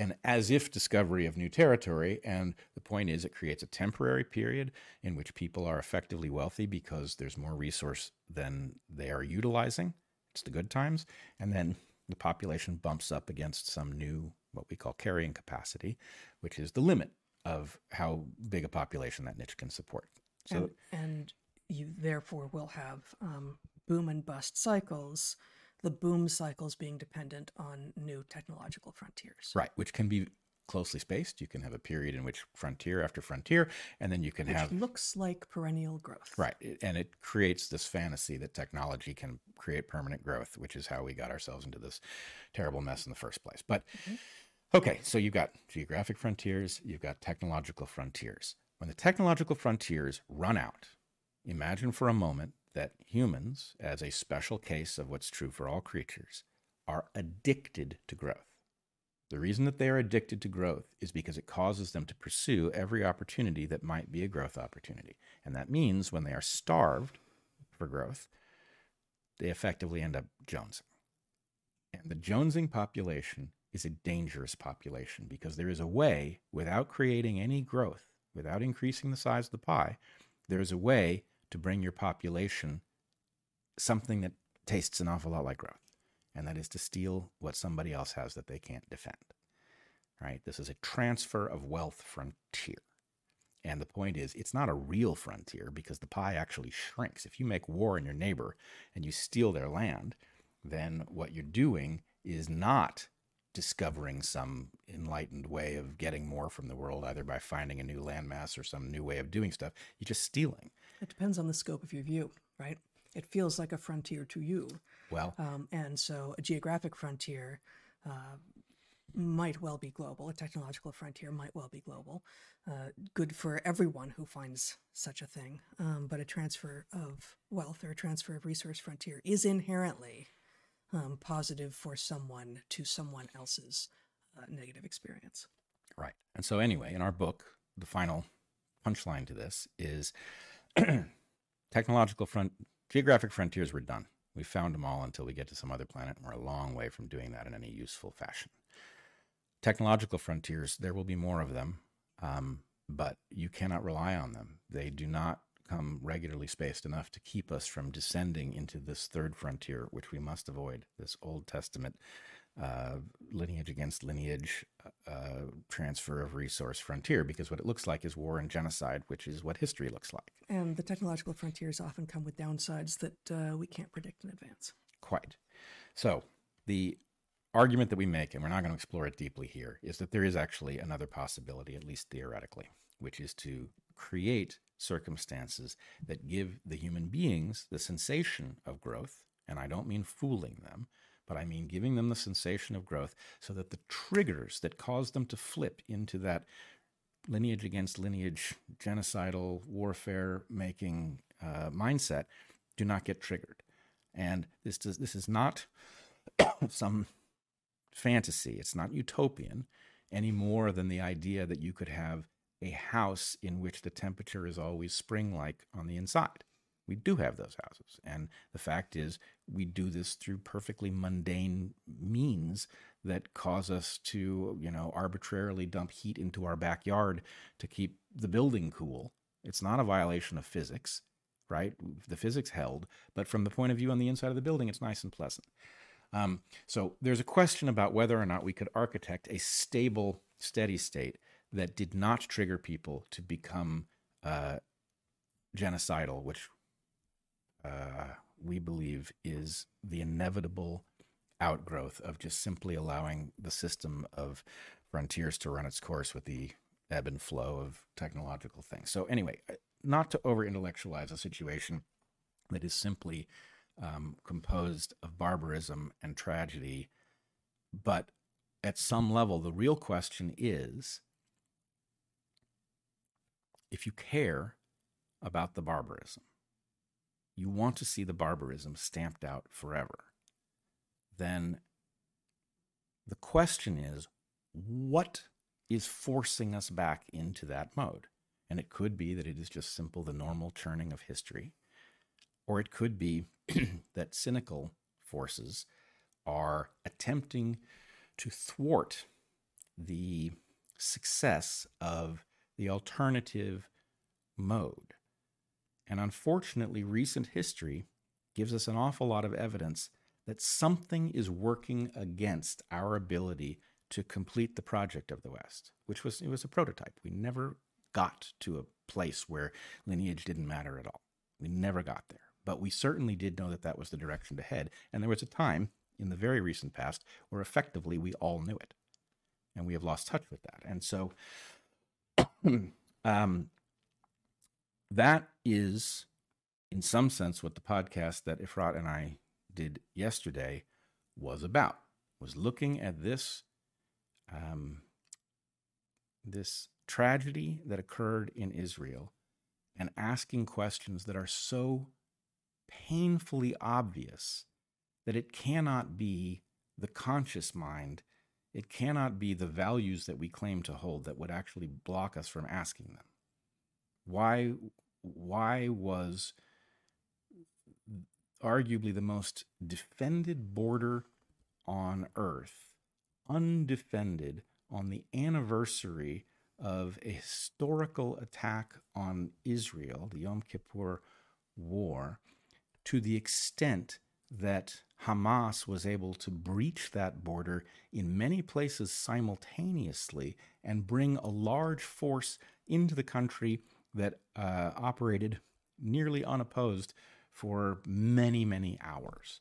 an as if discovery of new territory. And the point is, it creates a temporary period in which people are effectively wealthy because there's more resource than they are utilizing. It's the good times. And then the population bumps up against some new, what we call carrying capacity, which is the limit of how big a population that niche can support. So, and, and you therefore will have um, boom and bust cycles, the boom cycles being dependent on new technological frontiers. Right, which can be closely spaced. You can have a period in which frontier after frontier, and then you can Which have looks like perennial growth. right, and it creates this fantasy that technology can create permanent growth, which is how we got ourselves into this terrible mess in the first place. But mm-hmm. okay, so you've got geographic frontiers, you've got technological frontiers. When the technological frontiers run out, imagine for a moment that humans, as a special case of what's true for all creatures, are addicted to growth. The reason that they are addicted to growth is because it causes them to pursue every opportunity that might be a growth opportunity. And that means when they are starved for growth, they effectively end up jonesing. And the jonesing population is a dangerous population because there is a way, without creating any growth, without increasing the size of the pie, there is a way to bring your population something that tastes an awful lot like growth and that is to steal what somebody else has that they can't defend. right? This is a transfer of wealth frontier. And the point is, it's not a real frontier because the pie actually shrinks. If you make war on your neighbor and you steal their land, then what you're doing is not discovering some enlightened way of getting more from the world, either by finding a new landmass or some new way of doing stuff. You're just stealing. It depends on the scope of your view, right? It feels like a frontier to you. Well, Um, and so a geographic frontier uh, might well be global. A technological frontier might well be global. Uh, good for everyone who finds such a thing. Um, but a transfer of wealth or a transfer of resource frontier is inherently um, positive for someone to someone else's uh, negative experience. Right. And so, anyway, in our book, the final punchline to this is technological front, geographic frontiers were done. We found them all until we get to some other planet, and we're a long way from doing that in any useful fashion. Technological frontiers, there will be more of them, um, but you cannot rely on them. They do not come regularly spaced enough to keep us from descending into this third frontier, which we must avoid this Old Testament uh, lineage against lineage uh, transfer of resource frontier, because what it looks like is war and genocide, which is what history looks like. And the technological frontiers often come with downsides that uh, we can't predict in advance. Quite. So, the argument that we make, and we're not going to explore it deeply here, is that there is actually another possibility, at least theoretically, which is to create circumstances that give the human beings the sensation of growth. And I don't mean fooling them, but I mean giving them the sensation of growth so that the triggers that cause them to flip into that lineage against lineage, genocidal warfare making uh, mindset do not get triggered. And this does, this is not some fantasy. It's not utopian any more than the idea that you could have a house in which the temperature is always spring like on the inside. We do have those houses. And the fact is, we do this through perfectly mundane means that cause us to, you know, arbitrarily dump heat into our backyard to keep the building cool. It's not a violation of physics, right? The physics held, but from the point of view on the inside of the building, it's nice and pleasant. Um, so there's a question about whether or not we could architect a stable, steady state that did not trigger people to become uh, genocidal, which uh, we believe is the inevitable outgrowth of just simply allowing the system of frontiers to run its course with the ebb and flow of technological things. So, anyway, uh, not to over intellectualize a situation that is simply um, composed of barbarism and tragedy, but at some level, the real question is if you care about the barbarism, you want to see the barbarism stamped out forever, then the question is what is forcing us back into that mode? And it could be that it is just simple the normal churning of history, or it could be that cynical forces are attempting to thwart the success of the alternative mode. And unfortunately, recent history gives us an awful lot of evidence that something is working against our ability to complete the project of the West, which was it was a prototype. We never got to a place where lineage didn't matter at all. We never got there. But we certainly did know that that was the direction to head. And there was a time in the very recent past where effectively we all knew it. And we have lost touch with that. And so um, that is, in some sense, what the podcast that Efrat and I did yesterday was about. Was looking at this, um, this tragedy that occurred in Israel, and asking questions that are so painfully obvious that it cannot be the conscious mind, it cannot be the values that we claim to hold that would actually block us from asking them. Why, why was arguably the most defended border on earth undefended on the anniversary of a historical attack on Israel, the Yom Kippur War, to the extent that Hamas was able to breach that border in many places simultaneously and bring a large force into the country that uh, operated nearly unopposed for many, many hours?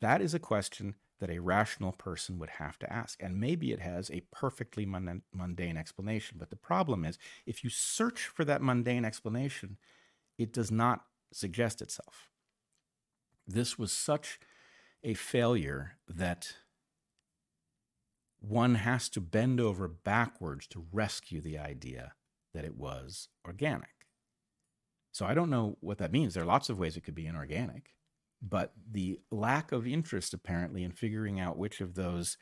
That is a question that a rational person would have to ask. And maybe it has a perfectly mundane explanation. But the problem is, if you search for that mundane explanation, it does not suggest itself. This was such a failure that one has to bend over backwards to rescue the idea that it was organic. So I don't know what that means. There are lots of ways it could be inorganic, but the lack of interest apparently in figuring out which of those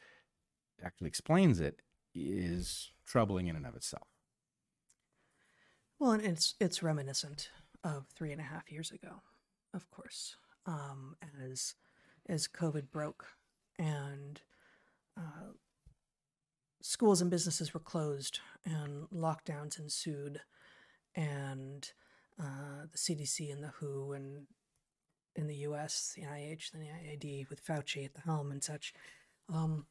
actually explains it is troubling in and of itself. Well, and it's it's reminiscent of three and a half years ago, of course, um, as as COVID broke and uh, schools and businesses were closed and lockdowns ensued, and uh, the CDC and the WHO and in the U.S., the NIH, the NIAID, with Fauci at the helm and such, um,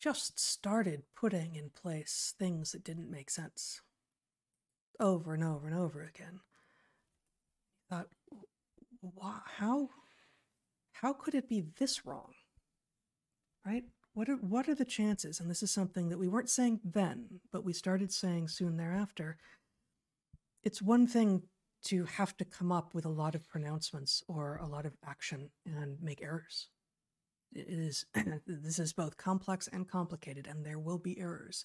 just started putting in place things that didn't make sense over and over and over again. Thought, wow, how how could it be this wrong? Right? What are what are the chances? And this is something that we weren't saying then, but we started saying soon thereafter. It's one thing to have to come up with a lot of pronouncements or a lot of action and make errors. It is this is both complex and complicated, and there will be errors,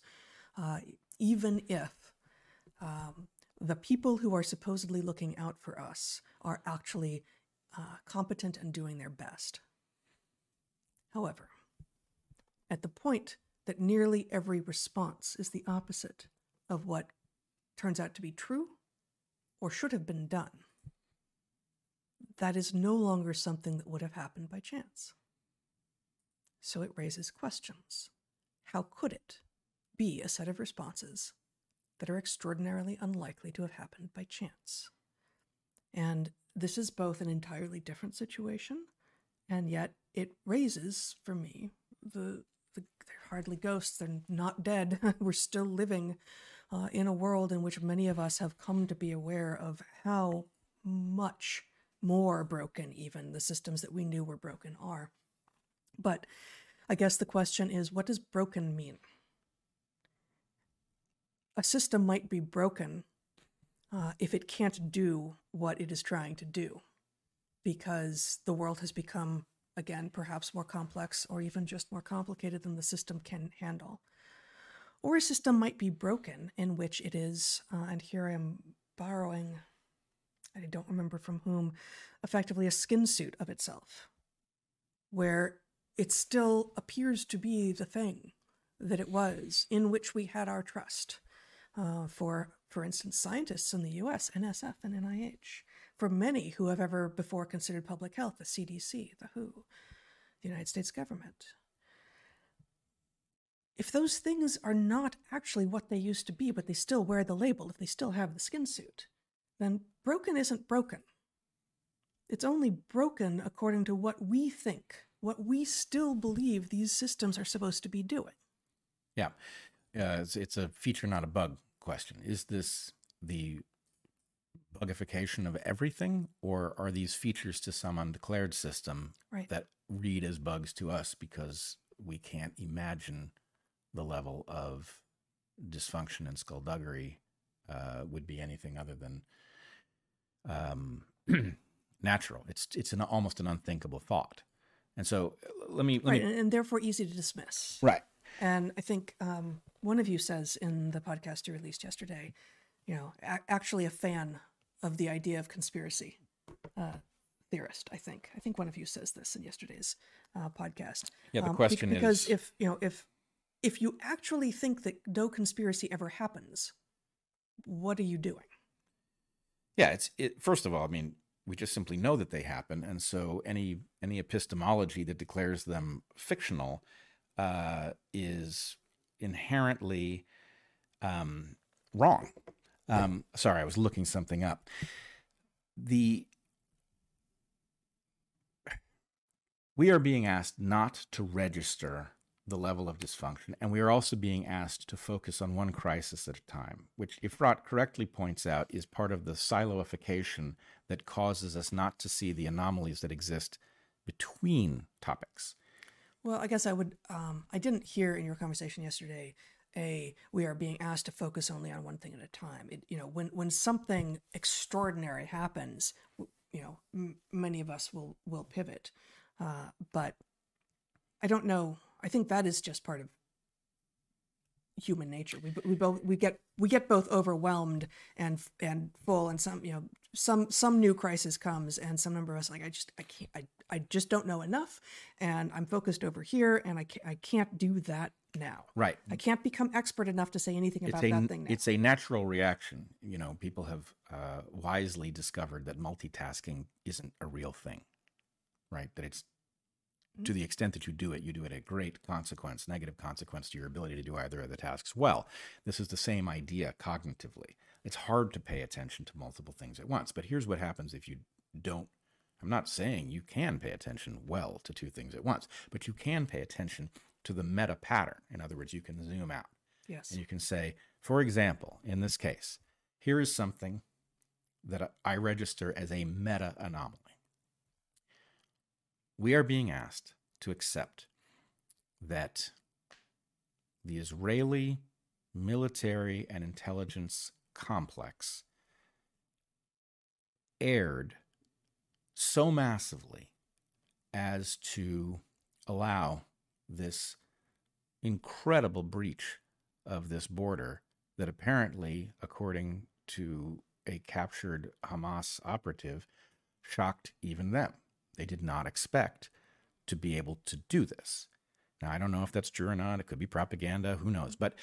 uh, even if um, the people who are supposedly looking out for us are actually uh, competent and doing their best. However, at the point that nearly every response is the opposite of what turns out to be true or should have been done, that is no longer something that would have happened by chance. So it raises questions. How could it be a set of responses that are extraordinarily unlikely to have happened by chance? And this is both an entirely different situation, and yet it raises for me the, they're hardly ghosts, they're not dead. We're still living uh, in a world in which many of us have come to be aware of how much more broken even the systems that we knew were broken are. But I guess the question is what does broken mean? A system might be broken uh, if it can't do what it is trying to do, because the world has become, again, perhaps more complex or even just more complicated than the system can handle. Or a system might be broken in which it is, uh, and here I'm borrowing, I don't remember from whom, effectively a skin suit of itself, where it still appears to be the thing that it was in which we had our trust uh, for, for instance, scientists in the US, NSF and NIH, for many who have ever before considered public health, the CDC, the WHO, the United States government. If those things are not actually what they used to be, but they still wear the label, if they still have the skin suit, then broken isn't broken. It's only broken according to what we think, what we still believe these systems are supposed to be doing. Yeah. Uh, it's, it's a feature, not a bug question. Is this the bugification of everything, or are these features to some undeclared system right. that read as bugs to us because we can't imagine the level of dysfunction and skullduggery uh, would be anything other than um, natural. It's it's an almost an unthinkable thought, and so let me let right, me, and therefore easy to dismiss. Right, and I think um, one of you says in the podcast you released yesterday, you know, a- actually a fan of the idea of conspiracy uh, theorist. I think. I think one of you says this in yesterday's uh, podcast. Yeah, the um, question because is because if you know if if you actually think that no conspiracy ever happens, what are you doing? Yeah, it's it. First of all, I mean, we just simply know that they happen, and so any any epistemology that declares them fictional uh, is inherently um, wrong. Um, sorry, I was looking something up. The we are being asked not to register the level of dysfunction, and we are also being asked to focus on one crisis at a time, which Efrat correctly points out is part of the siloification that causes us not to see the anomalies that exist between topics. Well, I guess I would. Um, I didn't hear in your conversation yesterday a we are being asked to focus only on one thing at a time. It, you know, when when something extraordinary happens, you know, m- many of us will will pivot, uh, but I don't know. I think that is just part of human nature. We, we both we get we get both overwhelmed and and full, and some you know some some new crisis comes, and some number of us like I just I can't I I just don't know enough, and I'm focused over here, and I can't, I can't do that now. Right. I can't become expert enough to say anything about a, that thing now. It's a natural reaction. You know, people have uh, wisely discovered that multitasking isn't a real thing, right? That it's to the extent that you do it, you do it at great consequence, negative consequence to your ability to do either of the tasks well. This is the same idea cognitively. It's hard to pay attention to multiple things at once. But here's what happens if you don't. I'm not saying you can pay attention well to two things at once, but you can pay attention to the meta pattern. In other words, you can zoom out. Yes. And you can say, for example, in this case, here is something that I register as a meta anomaly. We are being asked to accept that the Israeli military and intelligence complex erred so massively as to allow this incredible breach of this border that apparently, according to a captured Hamas operative, shocked even them. They did not expect to be able to do this. Now, I don't know if that's true or not. It could be propaganda. Who knows? But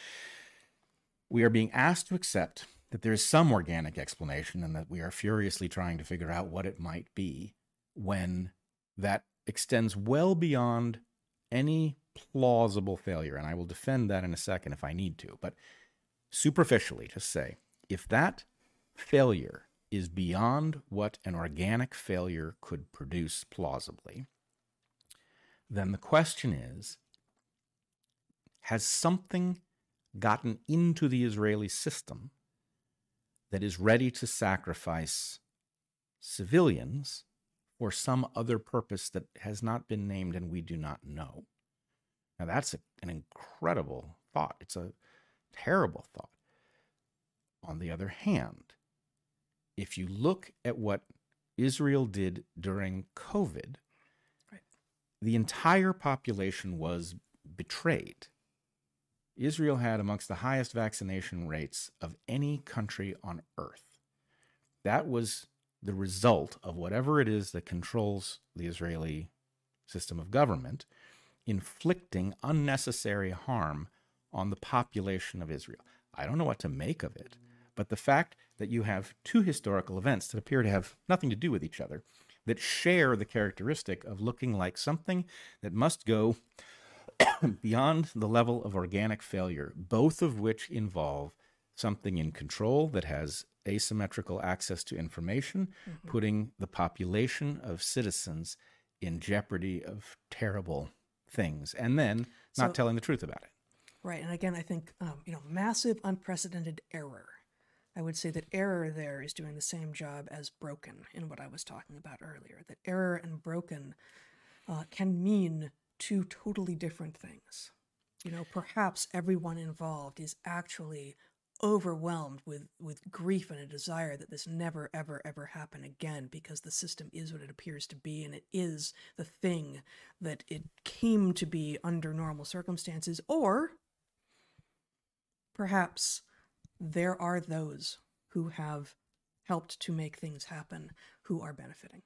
we are being asked to accept that there is some organic explanation and that we are furiously trying to figure out what it might be when that extends well beyond any plausible failure. And I will defend that in a second if I need to. But superficially, just say if that failure is beyond what an organic failure could produce plausibly, then the question is has something gotten into the Israeli system that is ready to sacrifice civilians for some other purpose that has not been named and we do not know? Now, that's a, an incredible thought. It's a terrible thought. On the other hand, if you look at what Israel did during COVID, Right. the entire population was betrayed. Israel had amongst the highest vaccination rates of any country on earth. That was the result of whatever it is that controls the Israeli system of government, inflicting unnecessary harm on the population of Israel. I don't know what to make of it, but the fact that you have two historical events that appear to have nothing to do with each other, that share the characteristic of looking like something that must go beyond the level of organic failure, both of which involve something in control that has asymmetrical access to information, Mm-hmm. putting the population of citizens in jeopardy of terrible things, and then not telling the truth about it. Right. And again, I think, um, you know, massive, unprecedented error. I would say that error there is doing the same job as broken in what I was talking about earlier. That error and broken uh, can mean two totally different things. You know, perhaps everyone involved is actually overwhelmed with, with grief and a desire that this never, ever, ever happen again because the system is what it appears to be and it is the thing that it came to be under normal circumstances. Or perhaps there are those who have helped to make things happen who are benefiting.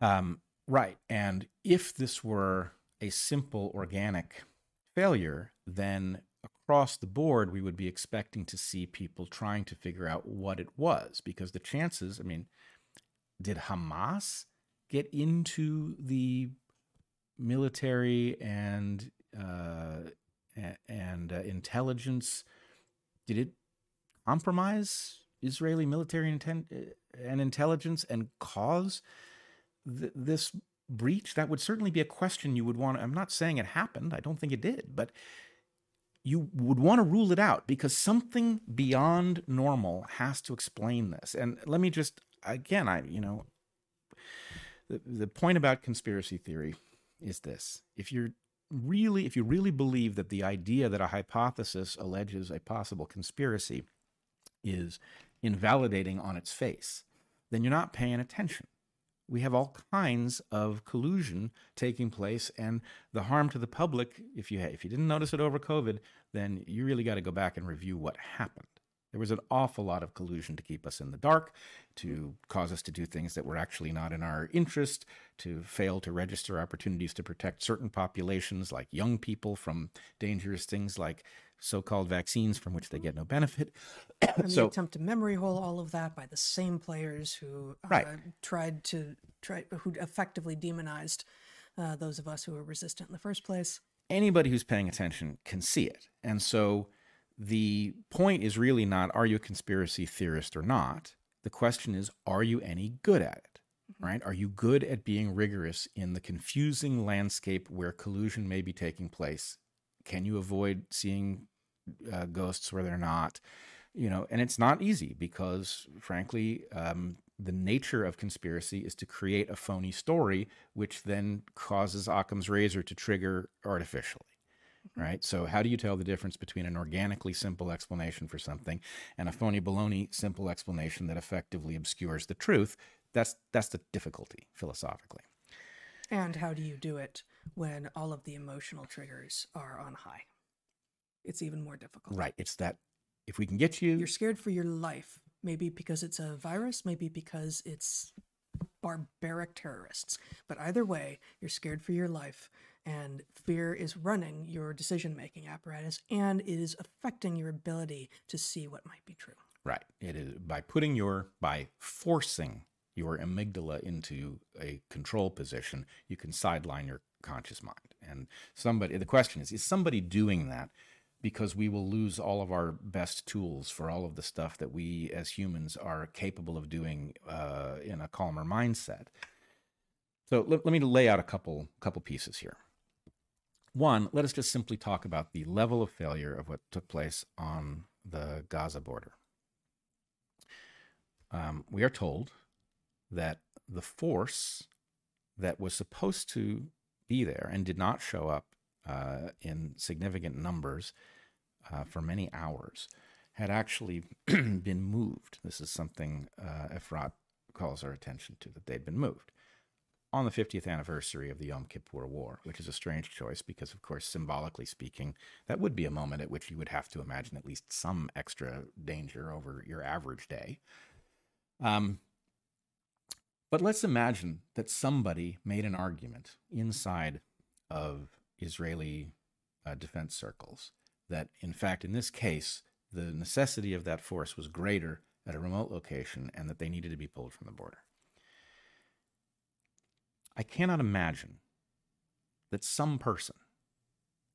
Um, right. And if this were a simple organic failure, then across the board, we would be expecting to see people trying to figure out what it was because the chances, I mean, did Hamas get into the military and uh, and uh, intelligence? Did it compromise Israeli military inten- uh, and intelligence and cause th- this breach? That would certainly be a question you would want. I'm not saying it happened. I don't think it did, but you would want to rule it out because something beyond normal has to explain this. And let me just again, I you know, the the point about conspiracy theory is this: if you're really if you really believe that the idea that a hypothesis alleges a possible conspiracy is invalidating on its face, then you're not paying attention. We have all kinds of collusion taking place, and the harm to the public. If you if you didn't notice it over COVID, then you really got to go back and review what happened. There was an awful lot of collusion to keep us in the dark, to cause us to do things that were actually not in our interest, to fail to register opportunities to protect certain populations, like young people, from dangerous things like so called vaccines from which they get no benefit. and so, the attempt to memory hole all of that by the same players who uh, right. tried to try who effectively demonized uh, those of us who were resistant in the first place. Anybody who's paying attention can see it. And so the point is really not are you a conspiracy theorist or not? The question is are you any good at it? Mm-hmm. Right? Are you good at being rigorous in the confusing landscape where collusion may be taking place? Can you avoid seeing uh, ghosts where they're not? You know, and it's not easy because, frankly, um, the nature of conspiracy is to create a phony story, which then causes Occam's razor to trigger artificially right? So, how do you tell the difference between an organically simple explanation for something and a phony baloney simple explanation that effectively obscures the truth? That's that's the difficulty philosophically. And how do you do it when all of the emotional triggers are on high? It's even more difficult. Right. It's that if we can get you, you're scared for your life. Maybe because it's a virus. Maybe because it's barbaric terrorists. But either way, you're scared for your life and fear is running your decision making apparatus and it is affecting your ability to see what might be true. Right. It is by putting your, by forcing your amygdala into a control position, you can sideline your conscious mind. And somebody, the question is, is somebody doing that because we will lose all of our best tools for all of the stuff that we as humans are capable of doing uh, in a calmer mindset? So let, let me lay out a couple couple pieces here. One, let us just simply talk about the level of failure of what took place on the Gaza border. Um, we are told that the force that was supposed to be there and did not show up uh, in significant numbers uh, for many hours had actually been moved. This is something uh, Efrat calls our attention to, that they'd been moved on the 50th anniversary of the Yom Kippur War, which is a strange choice because, of course, symbolically speaking, that would be a moment at which you would have to imagine at least some extra danger over your average day. Um, but let's imagine that somebody made an argument inside of Israeli uh, defense circles that, in fact, in this case, the necessity of that force was greater at a remote location and that they needed to be pulled from the border. I cannot imagine that some person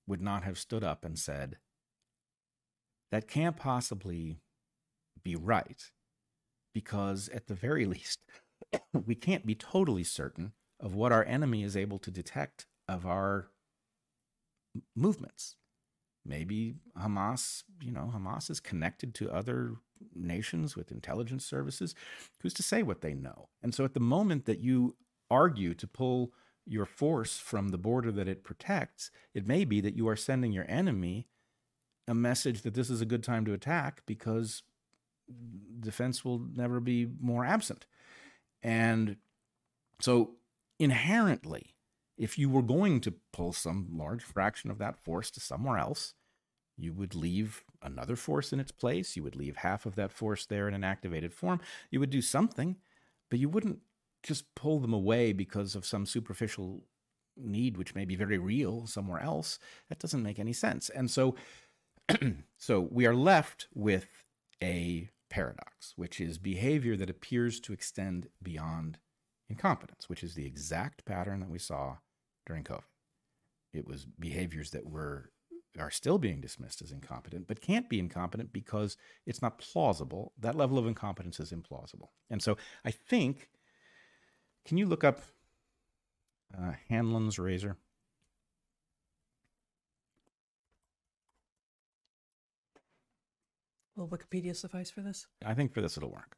would not have stood up and said, that can't possibly be right, because at the very least, we can't be totally certain of what our enemy is able to detect of our movements. Maybe Hamas, you know, Hamas is connected to other nations with intelligence services. Who's to say what they know? And so at the moment that you argue to pull your force from the border that it protects, it may be that you are sending your enemy a message that this is a good time to attack because defense will never be more absent. And so, inherently, if you were going to pull some large fraction of that force to somewhere else, you would leave another force in its place. You would leave half of that force there in an activated form. You would do something, but you wouldn't just pull them away because of some superficial need which may be very real somewhere else that doesn't make any sense and so so we are left with a paradox which is behavior that appears to extend beyond incompetence which is the exact pattern that we saw during covid it was behaviors that were are still being dismissed as incompetent, but can't be incompetent because it's not plausible. That level of incompetence is implausible. And so I think can you look up uh, Hanlon's razor. Will Wikipedia suffice for this? I think for this it'll work.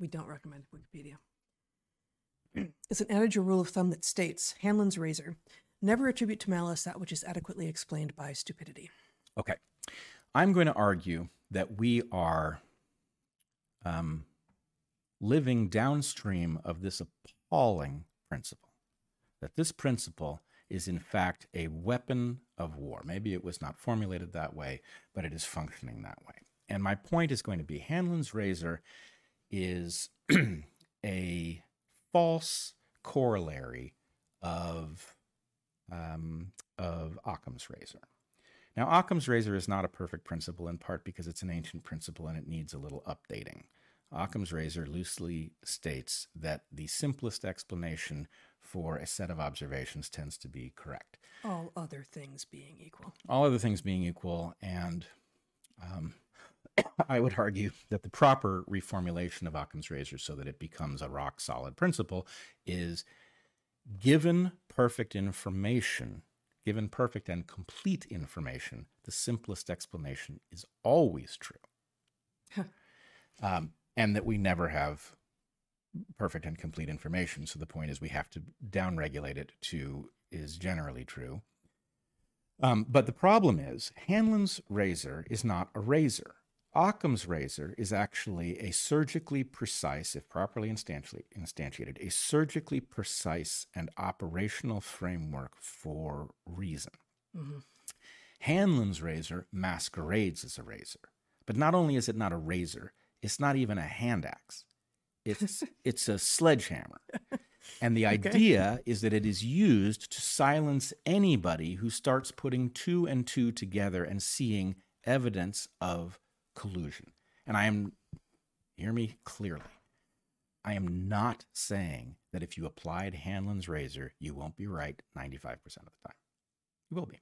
We don't recommend Wikipedia. it's an adage or rule of thumb that states Hanlon's razor never attribute to malice that which is adequately explained by stupidity. Okay. I'm going to argue that we are um, living downstream of this appalling principle. That this principle is, in fact, a weapon of war. Maybe it was not formulated that way, but it is functioning that way. And my point is going to be Hanlon's razor is a false corollary of um, of Occam's razor. Now, Occam's razor is not a perfect principle in part because it's an ancient principle and it needs a little updating. Occam's razor loosely states that the simplest explanation for a set of observations tends to be correct. All other things being equal. All other things being equal, and um, I would argue that the proper reformulation of Occam's razor so that it becomes a rock solid principle is given perfect information, given perfect and complete information, the simplest explanation is always true. um, and that we never have perfect and complete information. So the point is we have to downregulate it to is generally true. Um, but the problem is Hanlon's razor is not a razor. Occam's razor is actually a surgically precise, if properly instantiated, a surgically precise and operational framework for reason. Mm-hmm. Hanlon's razor masquerades as a razor. But not only is it not a razor, it's not even a hand axe. It's, it's a sledgehammer. And the idea okay. is that it is used to silence anybody who starts putting two and two together and seeing evidence of collusion. And I am, hear me clearly, I am not saying that if you applied Hanlon's razor, you won't be right 95% of the time. You will be.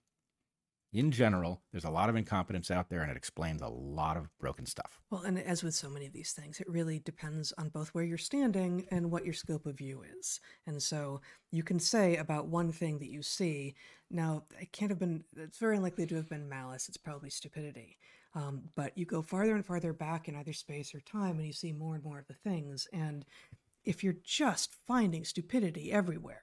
In general, there's a lot of incompetence out there and it explains a lot of broken stuff. Well, and as with so many of these things, it really depends on both where you're standing and what your scope of view is. And so you can say about one thing that you see, now, it can't have been, it's very unlikely to have been malice, it's probably stupidity. Um, but you go farther and farther back in either space or time and you see more and more of the things. And if you're just finding stupidity everywhere,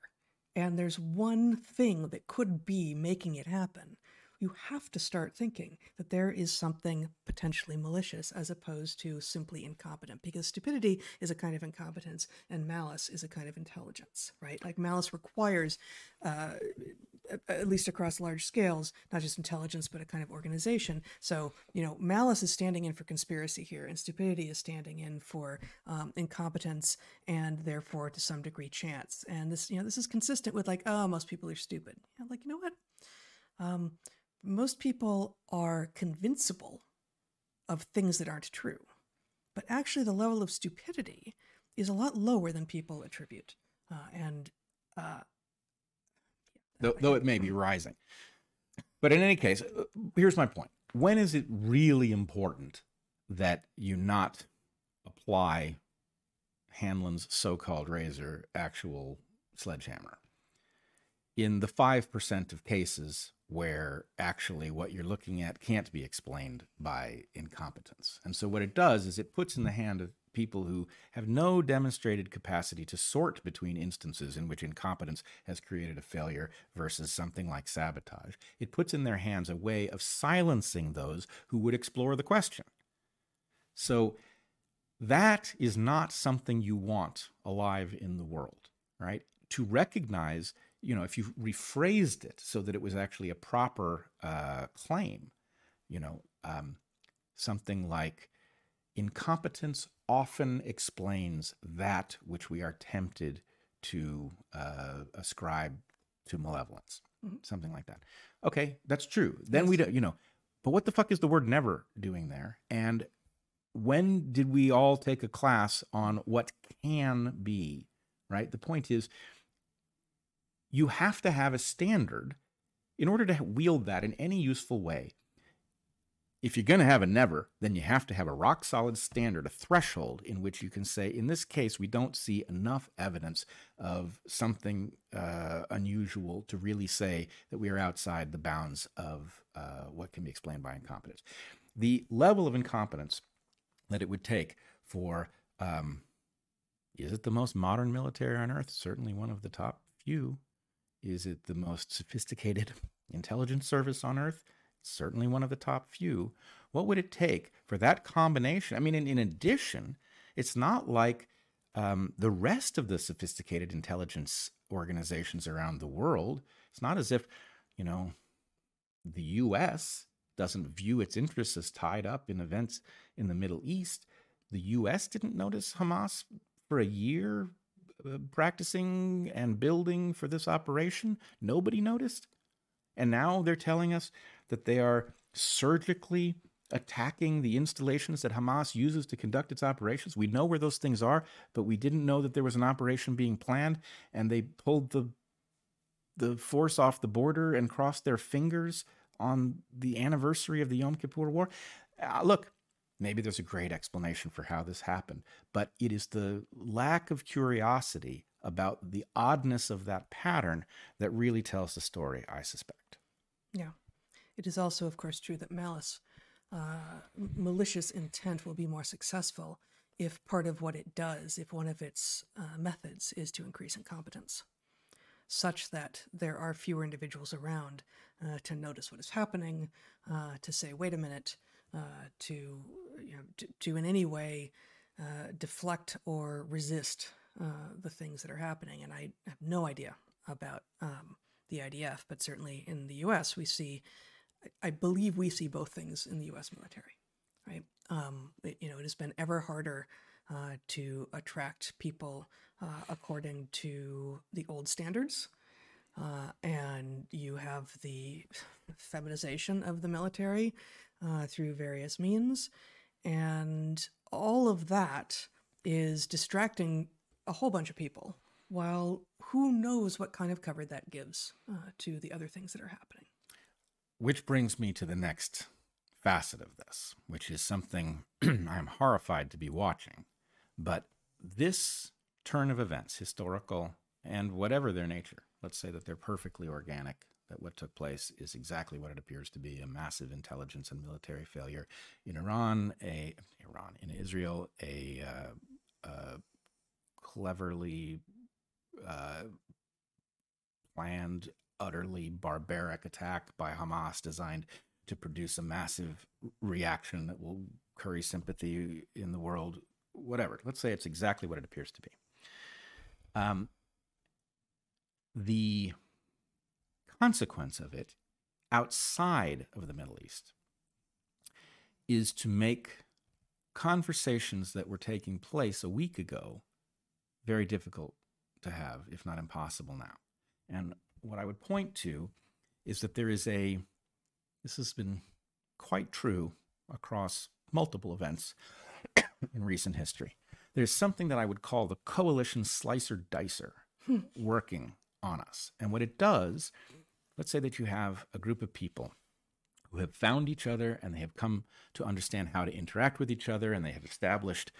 and there's one thing that could be making it happen, you have to start thinking that there is something potentially malicious as opposed to simply incompetent because stupidity is a kind of incompetence and malice is a kind of intelligence right? Like malice requires uh, at least across large scales not just intelligence but a kind of organization. So you know malice is standing in for conspiracy here and stupidity is standing in for um, incompetence and therefore to some degree chance. And this you know this is consistent with like oh most people are stupid. Like you know what? Um, most people are convincible of things that aren't true. But actually, the level of stupidity is a lot lower than people attribute. Uh, and uh, though, though it may be rising. But in any case, uh, here's my point. When is it really important that you not apply Hanlon's so called razor actual sledgehammer? In the 5% of cases where actually what you're looking at can't be explained by incompetence. And so what it does is it puts in the hand of people who have no demonstrated capacity to sort between instances in which incompetence has created a failure versus something like sabotage. It puts in their hands a way of silencing those who would explore the question. So that is not something you want alive in the world, right? To recognize you know, if you rephrased it so that it was actually a proper uh, claim, you know, um, something like incompetence often explains that which we are tempted to uh, ascribe to malevolence, mm-hmm. something like that. Okay, that's true. Then yes. we don't, you know, but what the fuck is the word never doing there? And when did we all take a class on what can be, right? The point is, you have to have a standard in order to wield that in any useful way. if you're going to have a never, then you have to have a rock solid standard, a threshold in which you can say, in this case, we don't see enough evidence of something uh, unusual to really say that we are outside the bounds of uh, what can be explained by incompetence. The level of incompetence that it would take for, um, is it the most modern military on earth? Certainly one of the top few. Is it the most sophisticated intelligence service on earth? certainly one of the top few. What would it take for that combination? I mean, in, in addition, it's not like um, the rest of the sophisticated intelligence organizations around the world. It's not as if, you know, the U.S. doesn't view its interests as tied up in events in the Middle East. The U.S. didn't notice Hamas for a year practicing and building for this operation. Nobody noticed. And now they're telling us that they are surgically attacking the installations that Hamas uses to conduct its operations. We know where those things are, but we didn't know that there was an operation being planned, and they pulled the the force off the border and crossed their fingers on the anniversary of the Yom Kippur War. Uh, look, maybe there's a great explanation for how this happened, but it is the lack of curiosity about the oddness of that pattern that really tells the story, I suspect. Yeah. It is also, of course, true that malice, uh, malicious intent, will be more successful if part of what it does, if one of its uh, methods is to increase incompetence, such that there are fewer individuals around uh, to notice what is happening, uh, to say, wait a minute, uh, to, you know, to, to, in any way uh, deflect or resist the things that are happening. And I have no idea about um, the IDF, but certainly in the US, we see I believe we see both things in the U.S. military, right? Um, it, you know, it has been ever harder uh, to attract people uh, according to the old standards, uh, and you have the feminization of the military uh, through various means, and all of that is distracting a whole bunch of people. While who knows what kind of cover that gives uh, to the other things that are happening. Which brings me to the next facet of this, which is something I'm horrified to be watching. But this turn of events, historical and whatever their nature, let's say that they're perfectly organic, that what took place is exactly what it appears to be a massive intelligence and military failure in Iran, a Iran in Israel, a uh, uh, cleverly uh, planned utterly barbaric attack by Hamas designed to produce a massive reaction that will curry sympathy in the world, whatever. Let's say it's exactly what it appears to be. Um, the consequence of it outside of the Middle East is to make conversations that were taking place a week ago very difficult to have, if not impossible now. And what I would point to is that there is a, this has been quite true across multiple events in recent history. There's something that I would call the coalition slicer dicer hmm. working on us. And what it does, let's say that you have a group of people who have found each other and they have come to understand how to interact with each other and they have established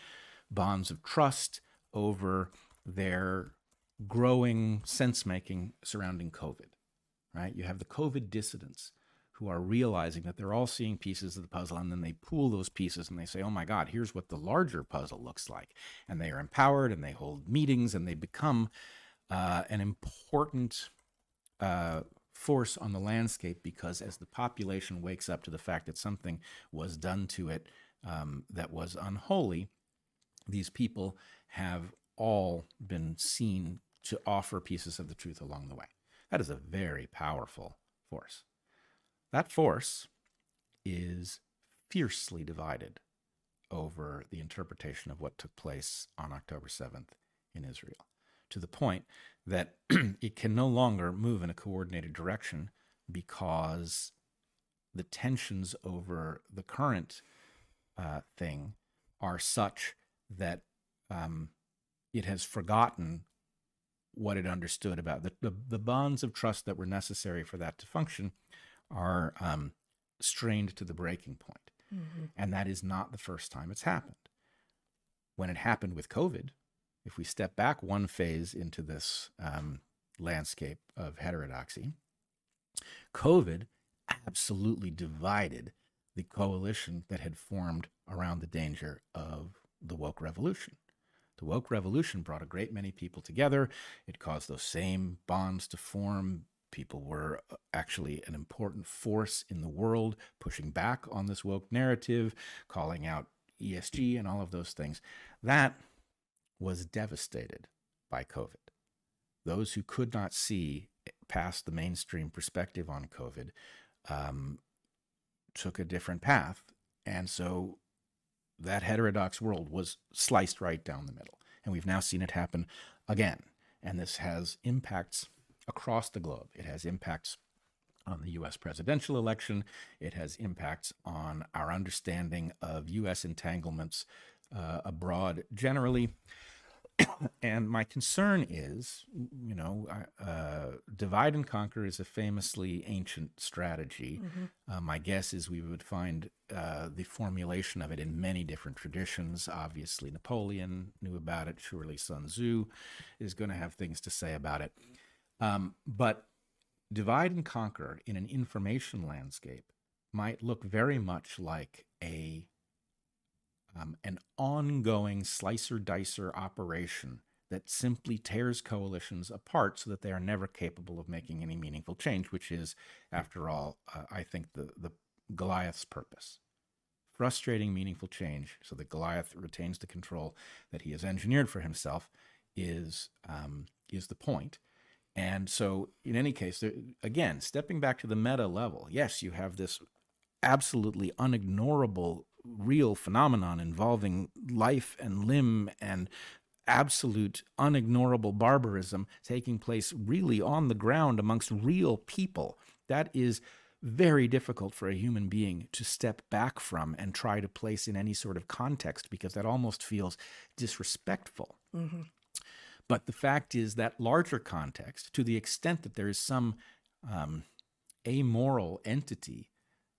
bonds of trust over their growing sense making surrounding COVID, right? You have the COVID dissidents who are realizing that they're all seeing pieces of the puzzle and then they pool those pieces and they say, oh my God, here's what the larger puzzle looks like. And they are empowered and they hold meetings and they become uh, an important uh, force on the landscape because as the population wakes up to the fact that something was done to it um, that was unholy, these people have all been seen to offer pieces of the truth along the way. That is a very powerful force. That force is fiercely divided over the interpretation of what took place on October 7th in Israel, to the point that it can no longer move in a coordinated direction because the tensions over the current uh, thing are such that um, it has forgotten what it understood about the, the, the bonds of trust that were necessary for that to function are um, strained to the breaking point. And that is not the first time it's happened. When it happened with COVID, if we step back one phase into this um, landscape of heterodoxy, COVID absolutely divided the coalition that had formed around the danger of the woke revolution. The woke revolution brought a great many people together. It caused those same bonds to form. People were uh, actually an important force in the world, pushing back on this woke narrative, calling out ESG and all of those things. That was devastated by COVID. Those who could not see past the mainstream perspective on COVID um, took a different path. And so that heterodox world was sliced right down the middle. And we've now seen it happen again. And this has impacts across the globe. It has impacts on the US presidential election, it has impacts on our understanding of US entanglements uh, abroad generally. And my concern is, you know, uh, divide and conquer is a famously ancient strategy. Mm-hmm. Uh, my guess is we would find uh, the formulation of it in many different traditions. Obviously, Napoleon knew about it. Surely Sun Tzu is going to have things to say about it. Um, but divide and conquer in an information landscape might look very much like a um, an ongoing slicer dicer operation that simply tears coalitions apart so that they are never capable of making any meaningful change, which is, after all, uh, I think the, the Goliath's purpose. Frustrating meaningful change so that Goliath retains the control that he has engineered for himself is, um, is the point. And so, in any case, there, again, stepping back to the meta level, yes, you have this absolutely unignorable real phenomenon involving life and limb and absolute unignorable barbarism taking place really on the ground amongst real people. That is very difficult for a human being to step back from and try to place in any sort of context because that almost feels disrespectful. Mm-hmm. But the fact is that larger context, to the extent that there is some um, amoral entity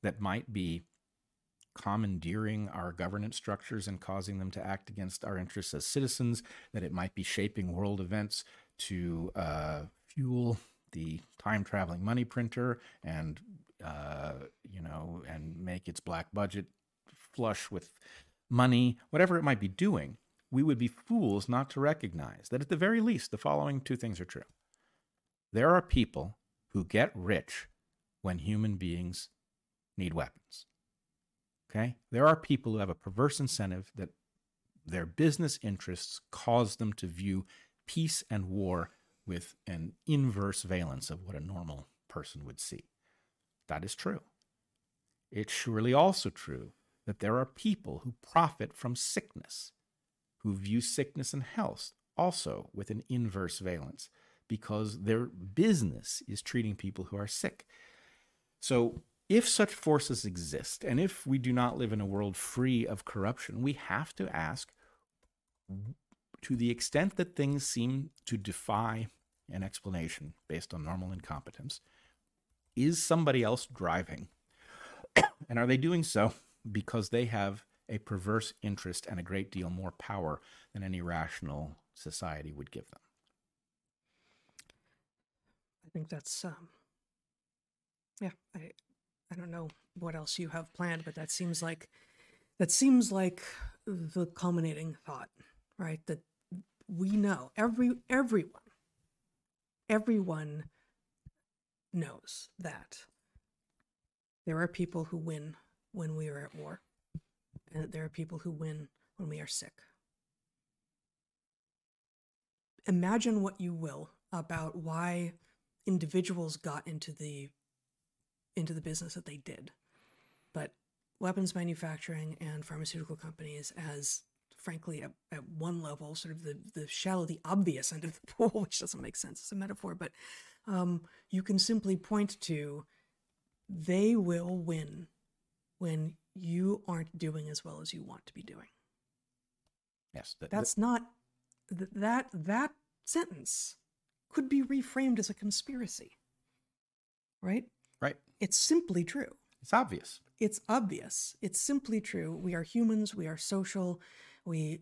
that might be commandeering our governance structures and causing them to act against our interests as citizens, that it might be shaping world events to uh, fuel the time traveling money printer and, uh, you know, and make its black budget flush with money, whatever it might be doing, we would be fools not to recognize that at the very least, the following two things are true. There are people who get rich when human beings need weapons. Okay? There are people who have a perverse incentive that their business interests cause them to view peace and war with an inverse valence of what a normal person would see. That is true. It's surely also true that there are people who profit from sickness, who view sickness and health also with an inverse valence because their business is treating people who are sick. So if such forces exist, and if we do not live in a world free of corruption, we have to ask to the extent that things seem to defy an explanation based on normal incompetence, is somebody else driving? and are they doing so because they have a perverse interest and a great deal more power than any rational society would give them? I think that's um yeah, I I don't know what else you have planned, but that seems like that seems like the culminating thought, right? That we know every everyone everyone knows that there are people who win when we are at war and that there are people who win when we are sick. Imagine what you will about why individuals got into the into the business that they did. But weapons manufacturing and pharmaceutical companies as frankly at, at one level sort of the, the shallow the obvious end of the pool which doesn't make sense as a metaphor but um, you can simply point to they will win when you aren't doing as well as you want to be doing Yes, that, that's not th- that that sentence could be reframed as a conspiracy right right. it's simply true It's obvious. It's obvious. It's simply true. We are humans, we are social, we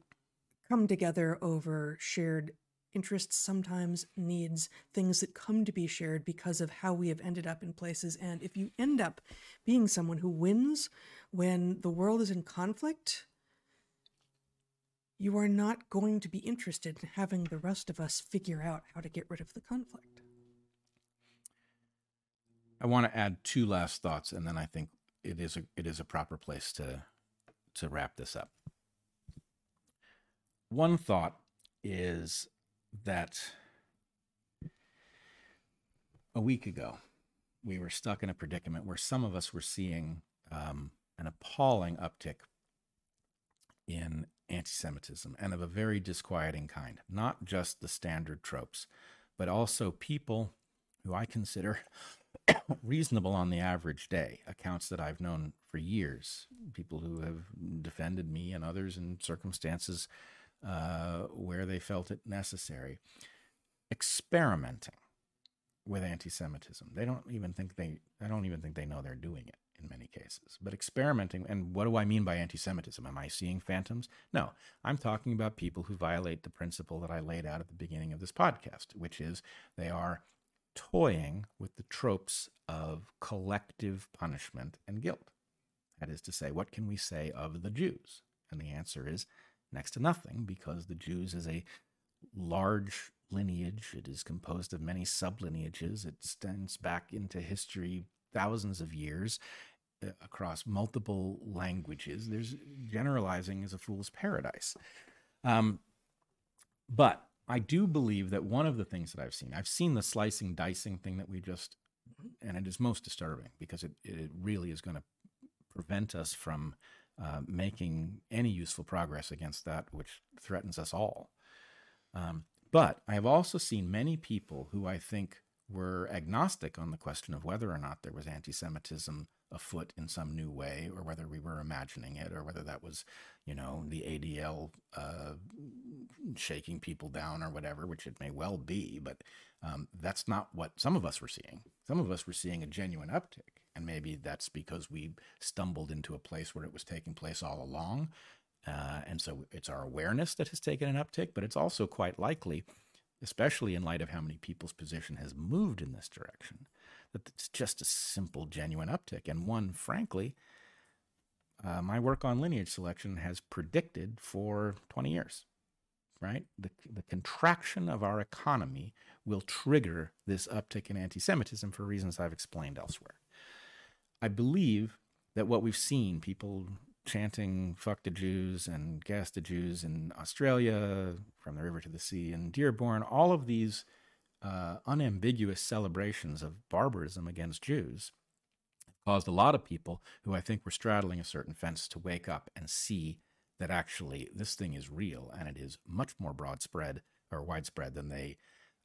come together over shared interests, sometimes needs, things that come to be shared because of how we have ended up in places. And if you end up being someone who wins when the world is in conflict, you are not going to be interested in having the rest of us figure out how to get rid of the conflict. I want to add two last thoughts, and then I think it is a it is a proper place to to wrap this up. One thought is that a week ago we were stuck in a predicament where some of us were seeing um, an appalling uptick in anti Semitism and of a very disquieting kind, not just the standard tropes, but also people who I consider reasonable on the average day, accounts that I've known for years, people who have defended me and others in circumstances uh, where they felt it necessary, experimenting with anti-Semitism. They don't even think they. I don't even think they know they're doing it in many cases. But experimenting, and what do I mean by anti-Semitism? Am I seeing phantoms? No, I'm talking about people who violate the principle that I laid out at the beginning of this podcast, which is they are toying with the tropes of collective punishment and guilt. That is to say, what can we say of the Jews? And the answer is next to nothing, because the Jews is a large lineage. It is composed of many sublineages. It extends back into history thousands of years uh, across multiple languages. There's generalizing is a fool's paradise. Um, but I do believe that one of the things that I've seen, I've seen the slicing, dicing thing that we just, and it is most disturbing because it, it really is going to prevent us from uh, making any useful progress against that which threatens us all. Um, but I have also seen many people who I think were agnostic on the question of whether or not there was anti Semitism afoot in some new way, or whether we were imagining it, or whether that was, you know, the ADL uh, shaking people down or whatever, which it may well be. But um, that's not what some of us were seeing. Some of us were seeing a genuine uptick. And maybe that's because we stumbled into a place where it was taking place all along. Uh, and so it's our awareness that has taken an uptick, but it's also quite likely, especially in light of how many people's position has moved in this direction, that it's just a simple, genuine uptick. And one, frankly, uh, my work on lineage selection has predicted for 20 years, right? The, the contraction of our economy will trigger this uptick in anti Semitism for reasons I've explained elsewhere. I believe that what we've seen, people chanting fuck the Jews and gas the Jews in Australia, from the river to the sea in Dearborn, all of these uh, unambiguous celebrations of barbarism against Jews caused a lot of people who I think were straddling a certain fence to wake up and see that actually this thing is real and it is much more broad spread or widespread than they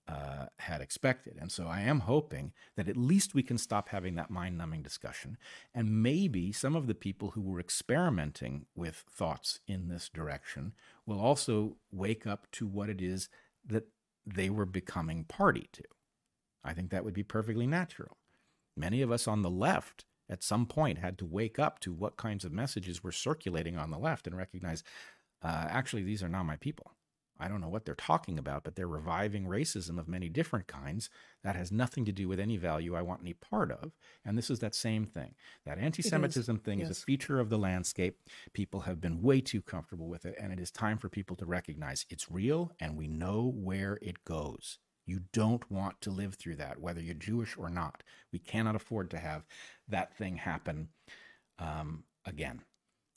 uh, had expected. And so I am hoping that at least we can stop having that mind numbing discussion. And maybe some of the people who were experimenting with thoughts in this direction will also wake up to what it is that they were becoming party to. I think that would be perfectly natural. Many of us on the left at some point had to wake up to what kinds of messages were circulating on the left and recognize uh, actually, these are not my people. I don't know what they're talking about, but they're reviving racism of many different kinds. That has nothing to do with any value I want any part of. And this is that same thing. That anti Semitism thing yes. is a feature of the landscape. People have been way too comfortable with it. And it is time for people to recognize it's real and we know where it goes. You don't want to live through that, whether you're Jewish or not. We cannot afford to have that thing happen um, again.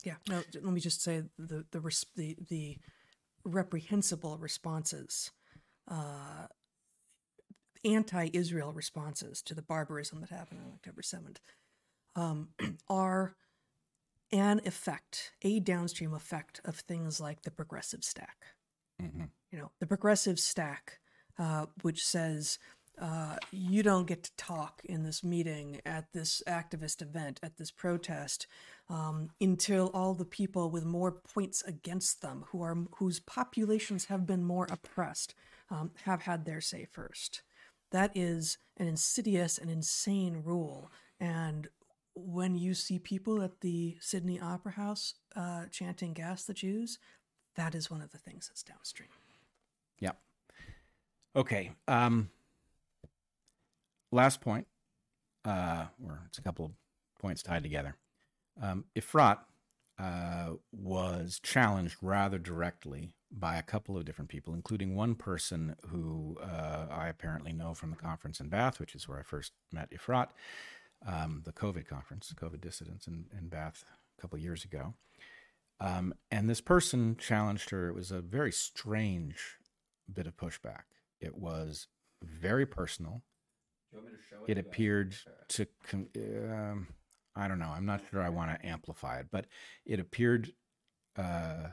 Yeah. Now, Let me just say the the the the reprehensible responses, uh, anti Israel responses to the barbarism that happened on October 7th, um, are an effect, a downstream effect of things like the progressive stack. Mm-hmm. You know, the progressive stack, uh, which says, uh, you don't get to talk in this meeting at this activist event at this protest um, until all the people with more points against them who are whose populations have been more oppressed um, have had their say first that is an insidious and insane rule and when you see people at the Sydney Opera House uh, chanting "Gas the Jews," that is one of the things that's downstream. Yeah. Okay. Um, last point, uh, or it's a couple of points tied together. Um, Efrat uh, was challenged rather directly by a couple of different people, including one person who uh, I apparently know from the conference in Bath, which is where I first met Efrat, um, the COVID conference, COVID dissidents in, in Bath a couple of years ago. Um, and this person challenged her. It was a very strange bit of pushback. It was very personal. It, it appeared to, um, I don't know, I'm not sure I want to amplify it, but it appeared uh,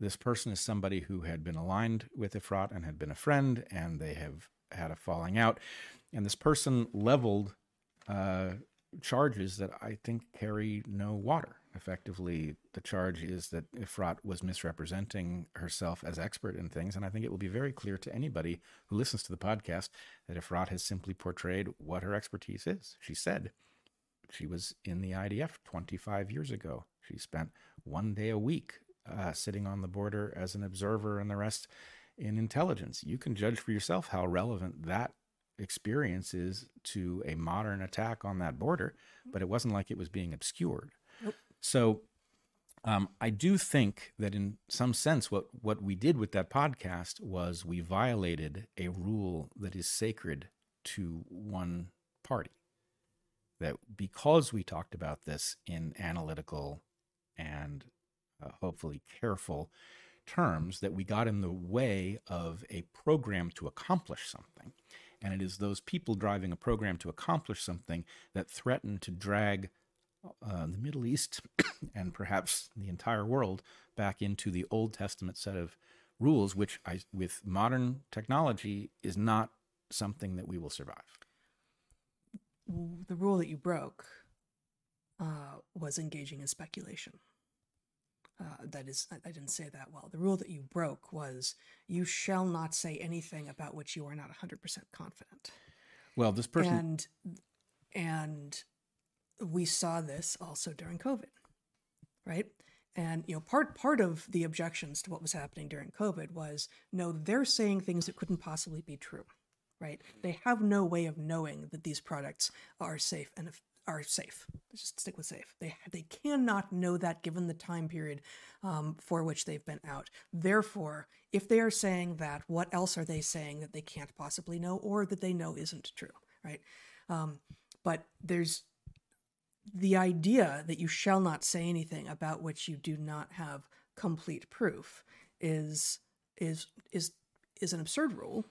this person is somebody who had been aligned with Efrat and had been a friend, and they have had a falling out. And this person leveled uh, charges that I think carry no water. Effectively, the charge is that Efrat was misrepresenting herself as expert in things, and I think it will be very clear to anybody who listens to the podcast that Efrat has simply portrayed what her expertise is. She said she was in the IDF 25 years ago. She spent one day a week uh, sitting on the border as an observer and the rest in intelligence. You can judge for yourself how relevant that experience is to a modern attack on that border, but it wasn't like it was being obscured. Nope. So um, I do think that in some sense, what, what we did with that podcast was we violated a rule that is sacred to one party. That because we talked about this in analytical and uh, hopefully careful terms that we got in the way of a program to accomplish something. And it is those people driving a program to accomplish something that threaten to drag uh, the Middle East and perhaps the entire world back into the Old Testament set of rules, which I, with modern technology is not something that we will survive. The rule that you broke uh, was engaging in speculation. Uh, that is, I didn't say that well. The rule that you broke was you shall not say anything about which you are not 100% confident. Well, this person. And, and we saw this also during COVID, right? And you know, part part of the objections to what was happening during COVID was no, they're saying things that couldn't possibly be true, right? They have no way of knowing that these products are safe and are safe. Just stick with safe. They they cannot know that given the time period um, for which they've been out. Therefore, if they are saying that, what else are they saying that they can't possibly know or that they know isn't true, right? Um, but there's the idea that you shall not say anything about which you do not have complete proof is is is is an absurd rule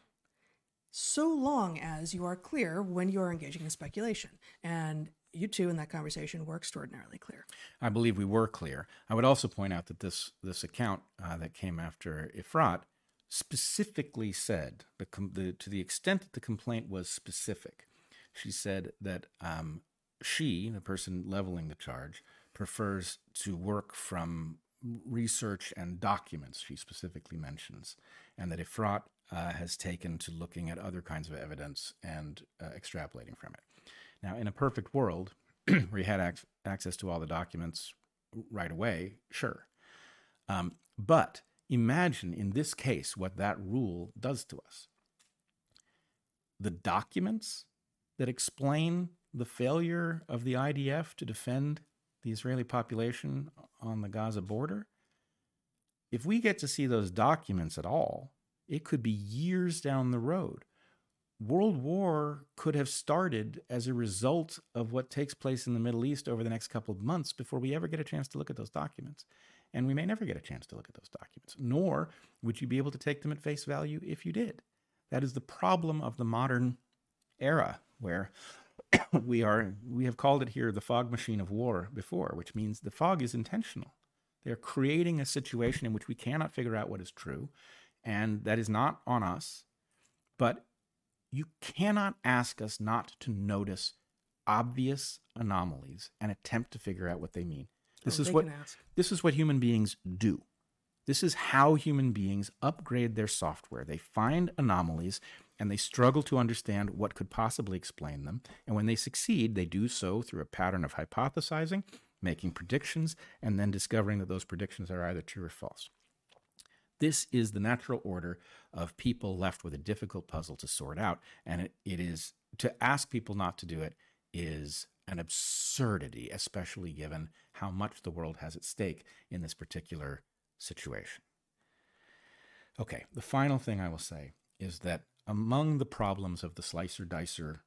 so long as you are clear when you are engaging in speculation and you two in that conversation were extraordinarily clear. I believe we were clear. I would also point out that this this account uh, that came after Efrat specifically said the, the, to the extent that the complaint was specific, she said that um, she, the person leveling the charge, prefers to work from research and documents. She specifically mentions, and that Efrat uh, has taken to looking at other kinds of evidence and uh, extrapolating from it. Now, in a perfect world where you had ac- access to all the documents right away, sure. Um, but imagine in this case what that rule does to us. The documents that explain the failure of the IDF to defend the Israeli population on the Gaza border, if we get to see those documents at all, it could be years down the road World War could have started as a result of what takes place in the Middle East over the next couple of months before we ever get a chance to look at those documents. And we may never get a chance to look at those documents, nor would you be able to take them at face value if you did. That is the problem of the modern era where we are we have called it here the fog machine of war before, which means the fog is intentional. They're creating a situation in which we cannot figure out what is true, and that is not on us. But you cannot ask us not to notice obvious anomalies and attempt to figure out what they mean. This oh, is what this is what human beings do. This is how human beings upgrade their software. They find anomalies and they struggle to understand what could possibly explain them. And when they succeed, they do so through a pattern of hypothesizing, making predictions, and then discovering that those predictions are either true or false. This is the natural order of people left with a difficult puzzle to sort out. And it, it is to ask people not to do it is an absurdity, especially given how much the world has at stake in this particular situation. Okay, the final thing I will say is that among the problems of the slicer dicer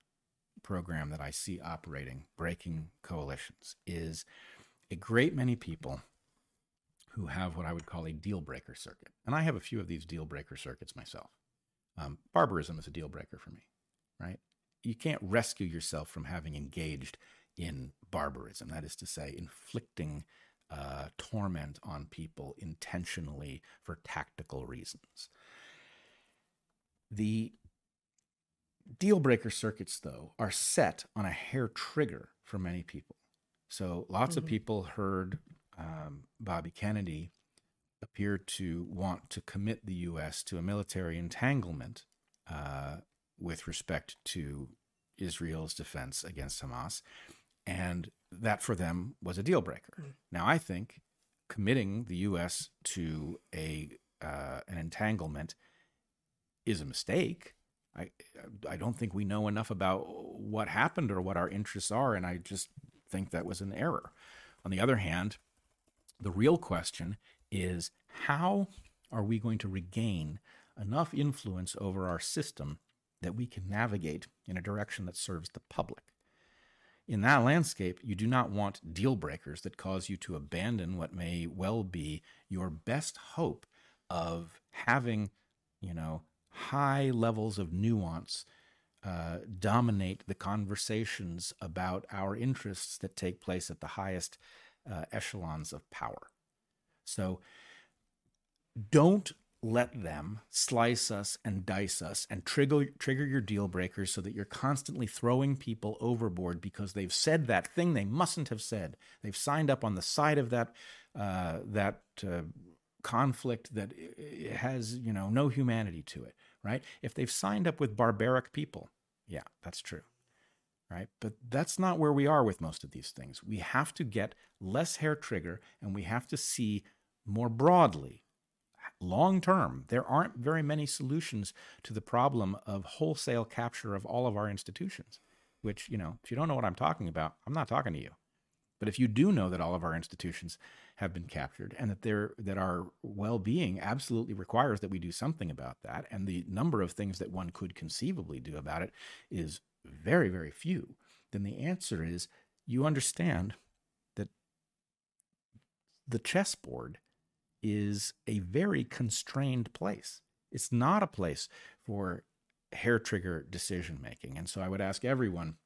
program that I see operating, breaking coalitions, is a great many people who have what I would call a deal breaker circuit. And I have a few of these deal breaker circuits myself. Um, barbarism is a deal breaker for me, right? You can't rescue yourself from having engaged in barbarism, that is to say, inflicting uh, torment on people intentionally for tactical reasons. The deal breaker circuits, though, are set on a hair trigger for many people. So lots mm-hmm. of people heard um, Bobby Kennedy appear to want to commit the U.S. to a military entanglement uh, with respect to Israel's defense against Hamas. And that for them was a deal breaker. Mm. Now, I think committing the U.S. to a uh, an entanglement is a mistake. I I don't think we know enough about what happened or what our interests are, and I just think that was an error. On the other hand, the real question is how are we going to regain enough influence over our system that we can navigate in a direction that serves the public? In that landscape, you do not want deal breakers that cause you to abandon what may well be your best hope of having, you know, high levels of nuance uh, dominate the conversations about our interests that take place at the highest uh, echelons of power. So don't let them slice us and dice us and trigger trigger your deal breakers so that you're constantly throwing people overboard because they've said that thing they mustn't have said. They've signed up on the side of that uh, that uh, conflict that has you know no humanity to it, right? If they've signed up with barbaric people, yeah, that's true. Right? But that's not where we are with most of these things. We have to get less hair trigger and we have to see more broadly long term, there aren't very many solutions to the problem of wholesale capture of all of our institutions. Which, you know, if you don't know what I'm talking about, I'm not talking to you. But if you do know that all of our institutions have been captured and that they that our well-being absolutely requires that we do something about that, and the number of things that one could conceivably do about it is very, very few, then the answer is you understand that the chessboard is a very constrained place. It's not a place for hair trigger decision making. And so I would ask everyone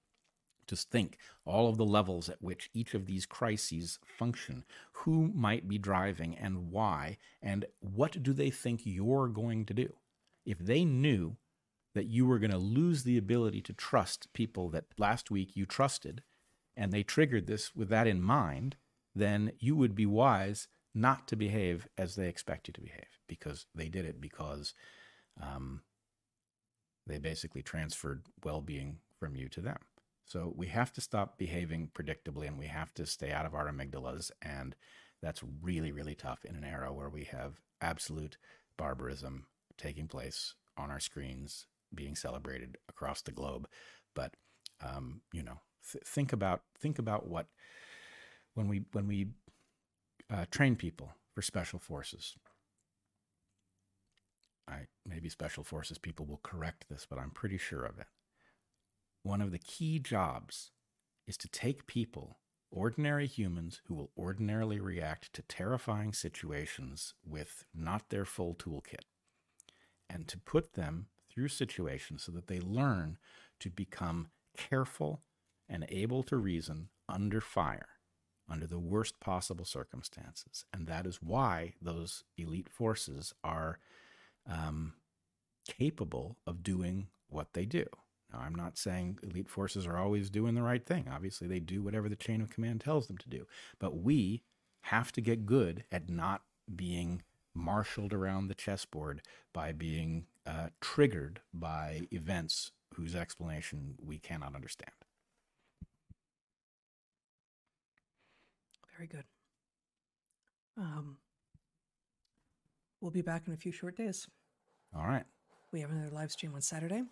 to think all of the levels at which each of these crises function, who might be driving and why, and what do they think you're going to do? If they knew that you were going to lose the ability to trust people that last week you trusted, and they triggered this with that in mind, then you would be wise not to behave as they expect you to behave because they did it because um, they basically transferred well being from you to them. So we have to stop behaving predictably and we have to stay out of our amygdalas. And that's really, really tough in an era where we have absolute barbarism taking place on our screens, being celebrated across the globe. But um, you know, th- think about think about what when we when we uh, train people for special forces. I maybe special forces people will correct this, but I'm pretty sure of it. One of the key jobs is to take people, ordinary humans who will ordinarily react to terrifying situations with not their full toolkit, and to put them through situations so that they learn to become careful and able to reason under fire under the worst possible circumstances. And that is why those elite forces are um, capable of doing what they do. Now, I'm not saying elite forces are always doing the right thing. Obviously, they do whatever the chain of command tells them to do. But we have to get good at not being marshaled around the chessboard by being uh, triggered by events whose explanation we cannot understand. Very good. Um, we'll be back in a few short days. All right. We have another live stream on Saturday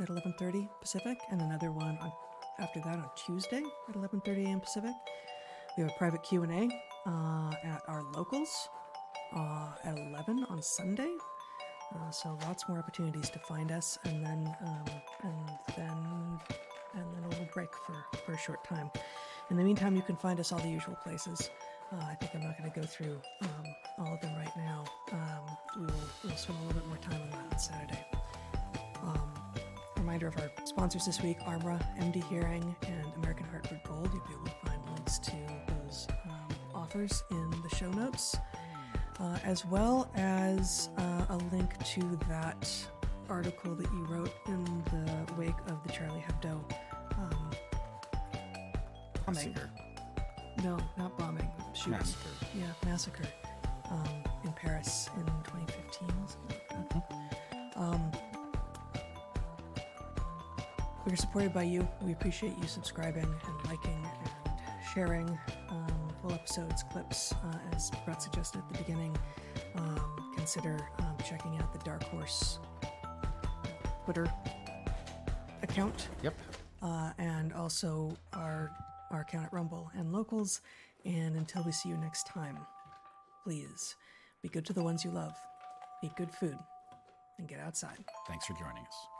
at 11:30 Pacific, and another one on, after that on Tuesday at 11:30 a.m. Pacific. We have a private Q and A uh, at our locals uh, at 11 on Sunday. Uh, so lots more opportunities to find us, and then um, and then and then a little break for for a short time. In the meantime, you can find us all the usual places. Uh, I think I'm not going to go through um, all of them right now. Um, we will we'll spend a little bit more time on that on Saturday. Um, reminder of our sponsors this week: Armra, MD Hearing, and American Hartford Gold. You'll be able to find links to those um, offers in the show notes, uh, as well as uh, a link to that article that you wrote in the wake of the Charlie Hebdo um, bombing. Massacre. No, not bombing. Shooting. Massacre. Yeah, massacre um, in Paris in 2015. something like that. Um, we're supported by you. We appreciate you subscribing and liking and sharing um, full episodes, clips, uh, as Bret suggested at the beginning. Um, consider um, checking out the Dark Horse Twitter account Yep. uh, and also our our account at Rumble and locals. And until we see you next time, please be good to the ones you love, eat good food, and get outside. Thanks for joining us.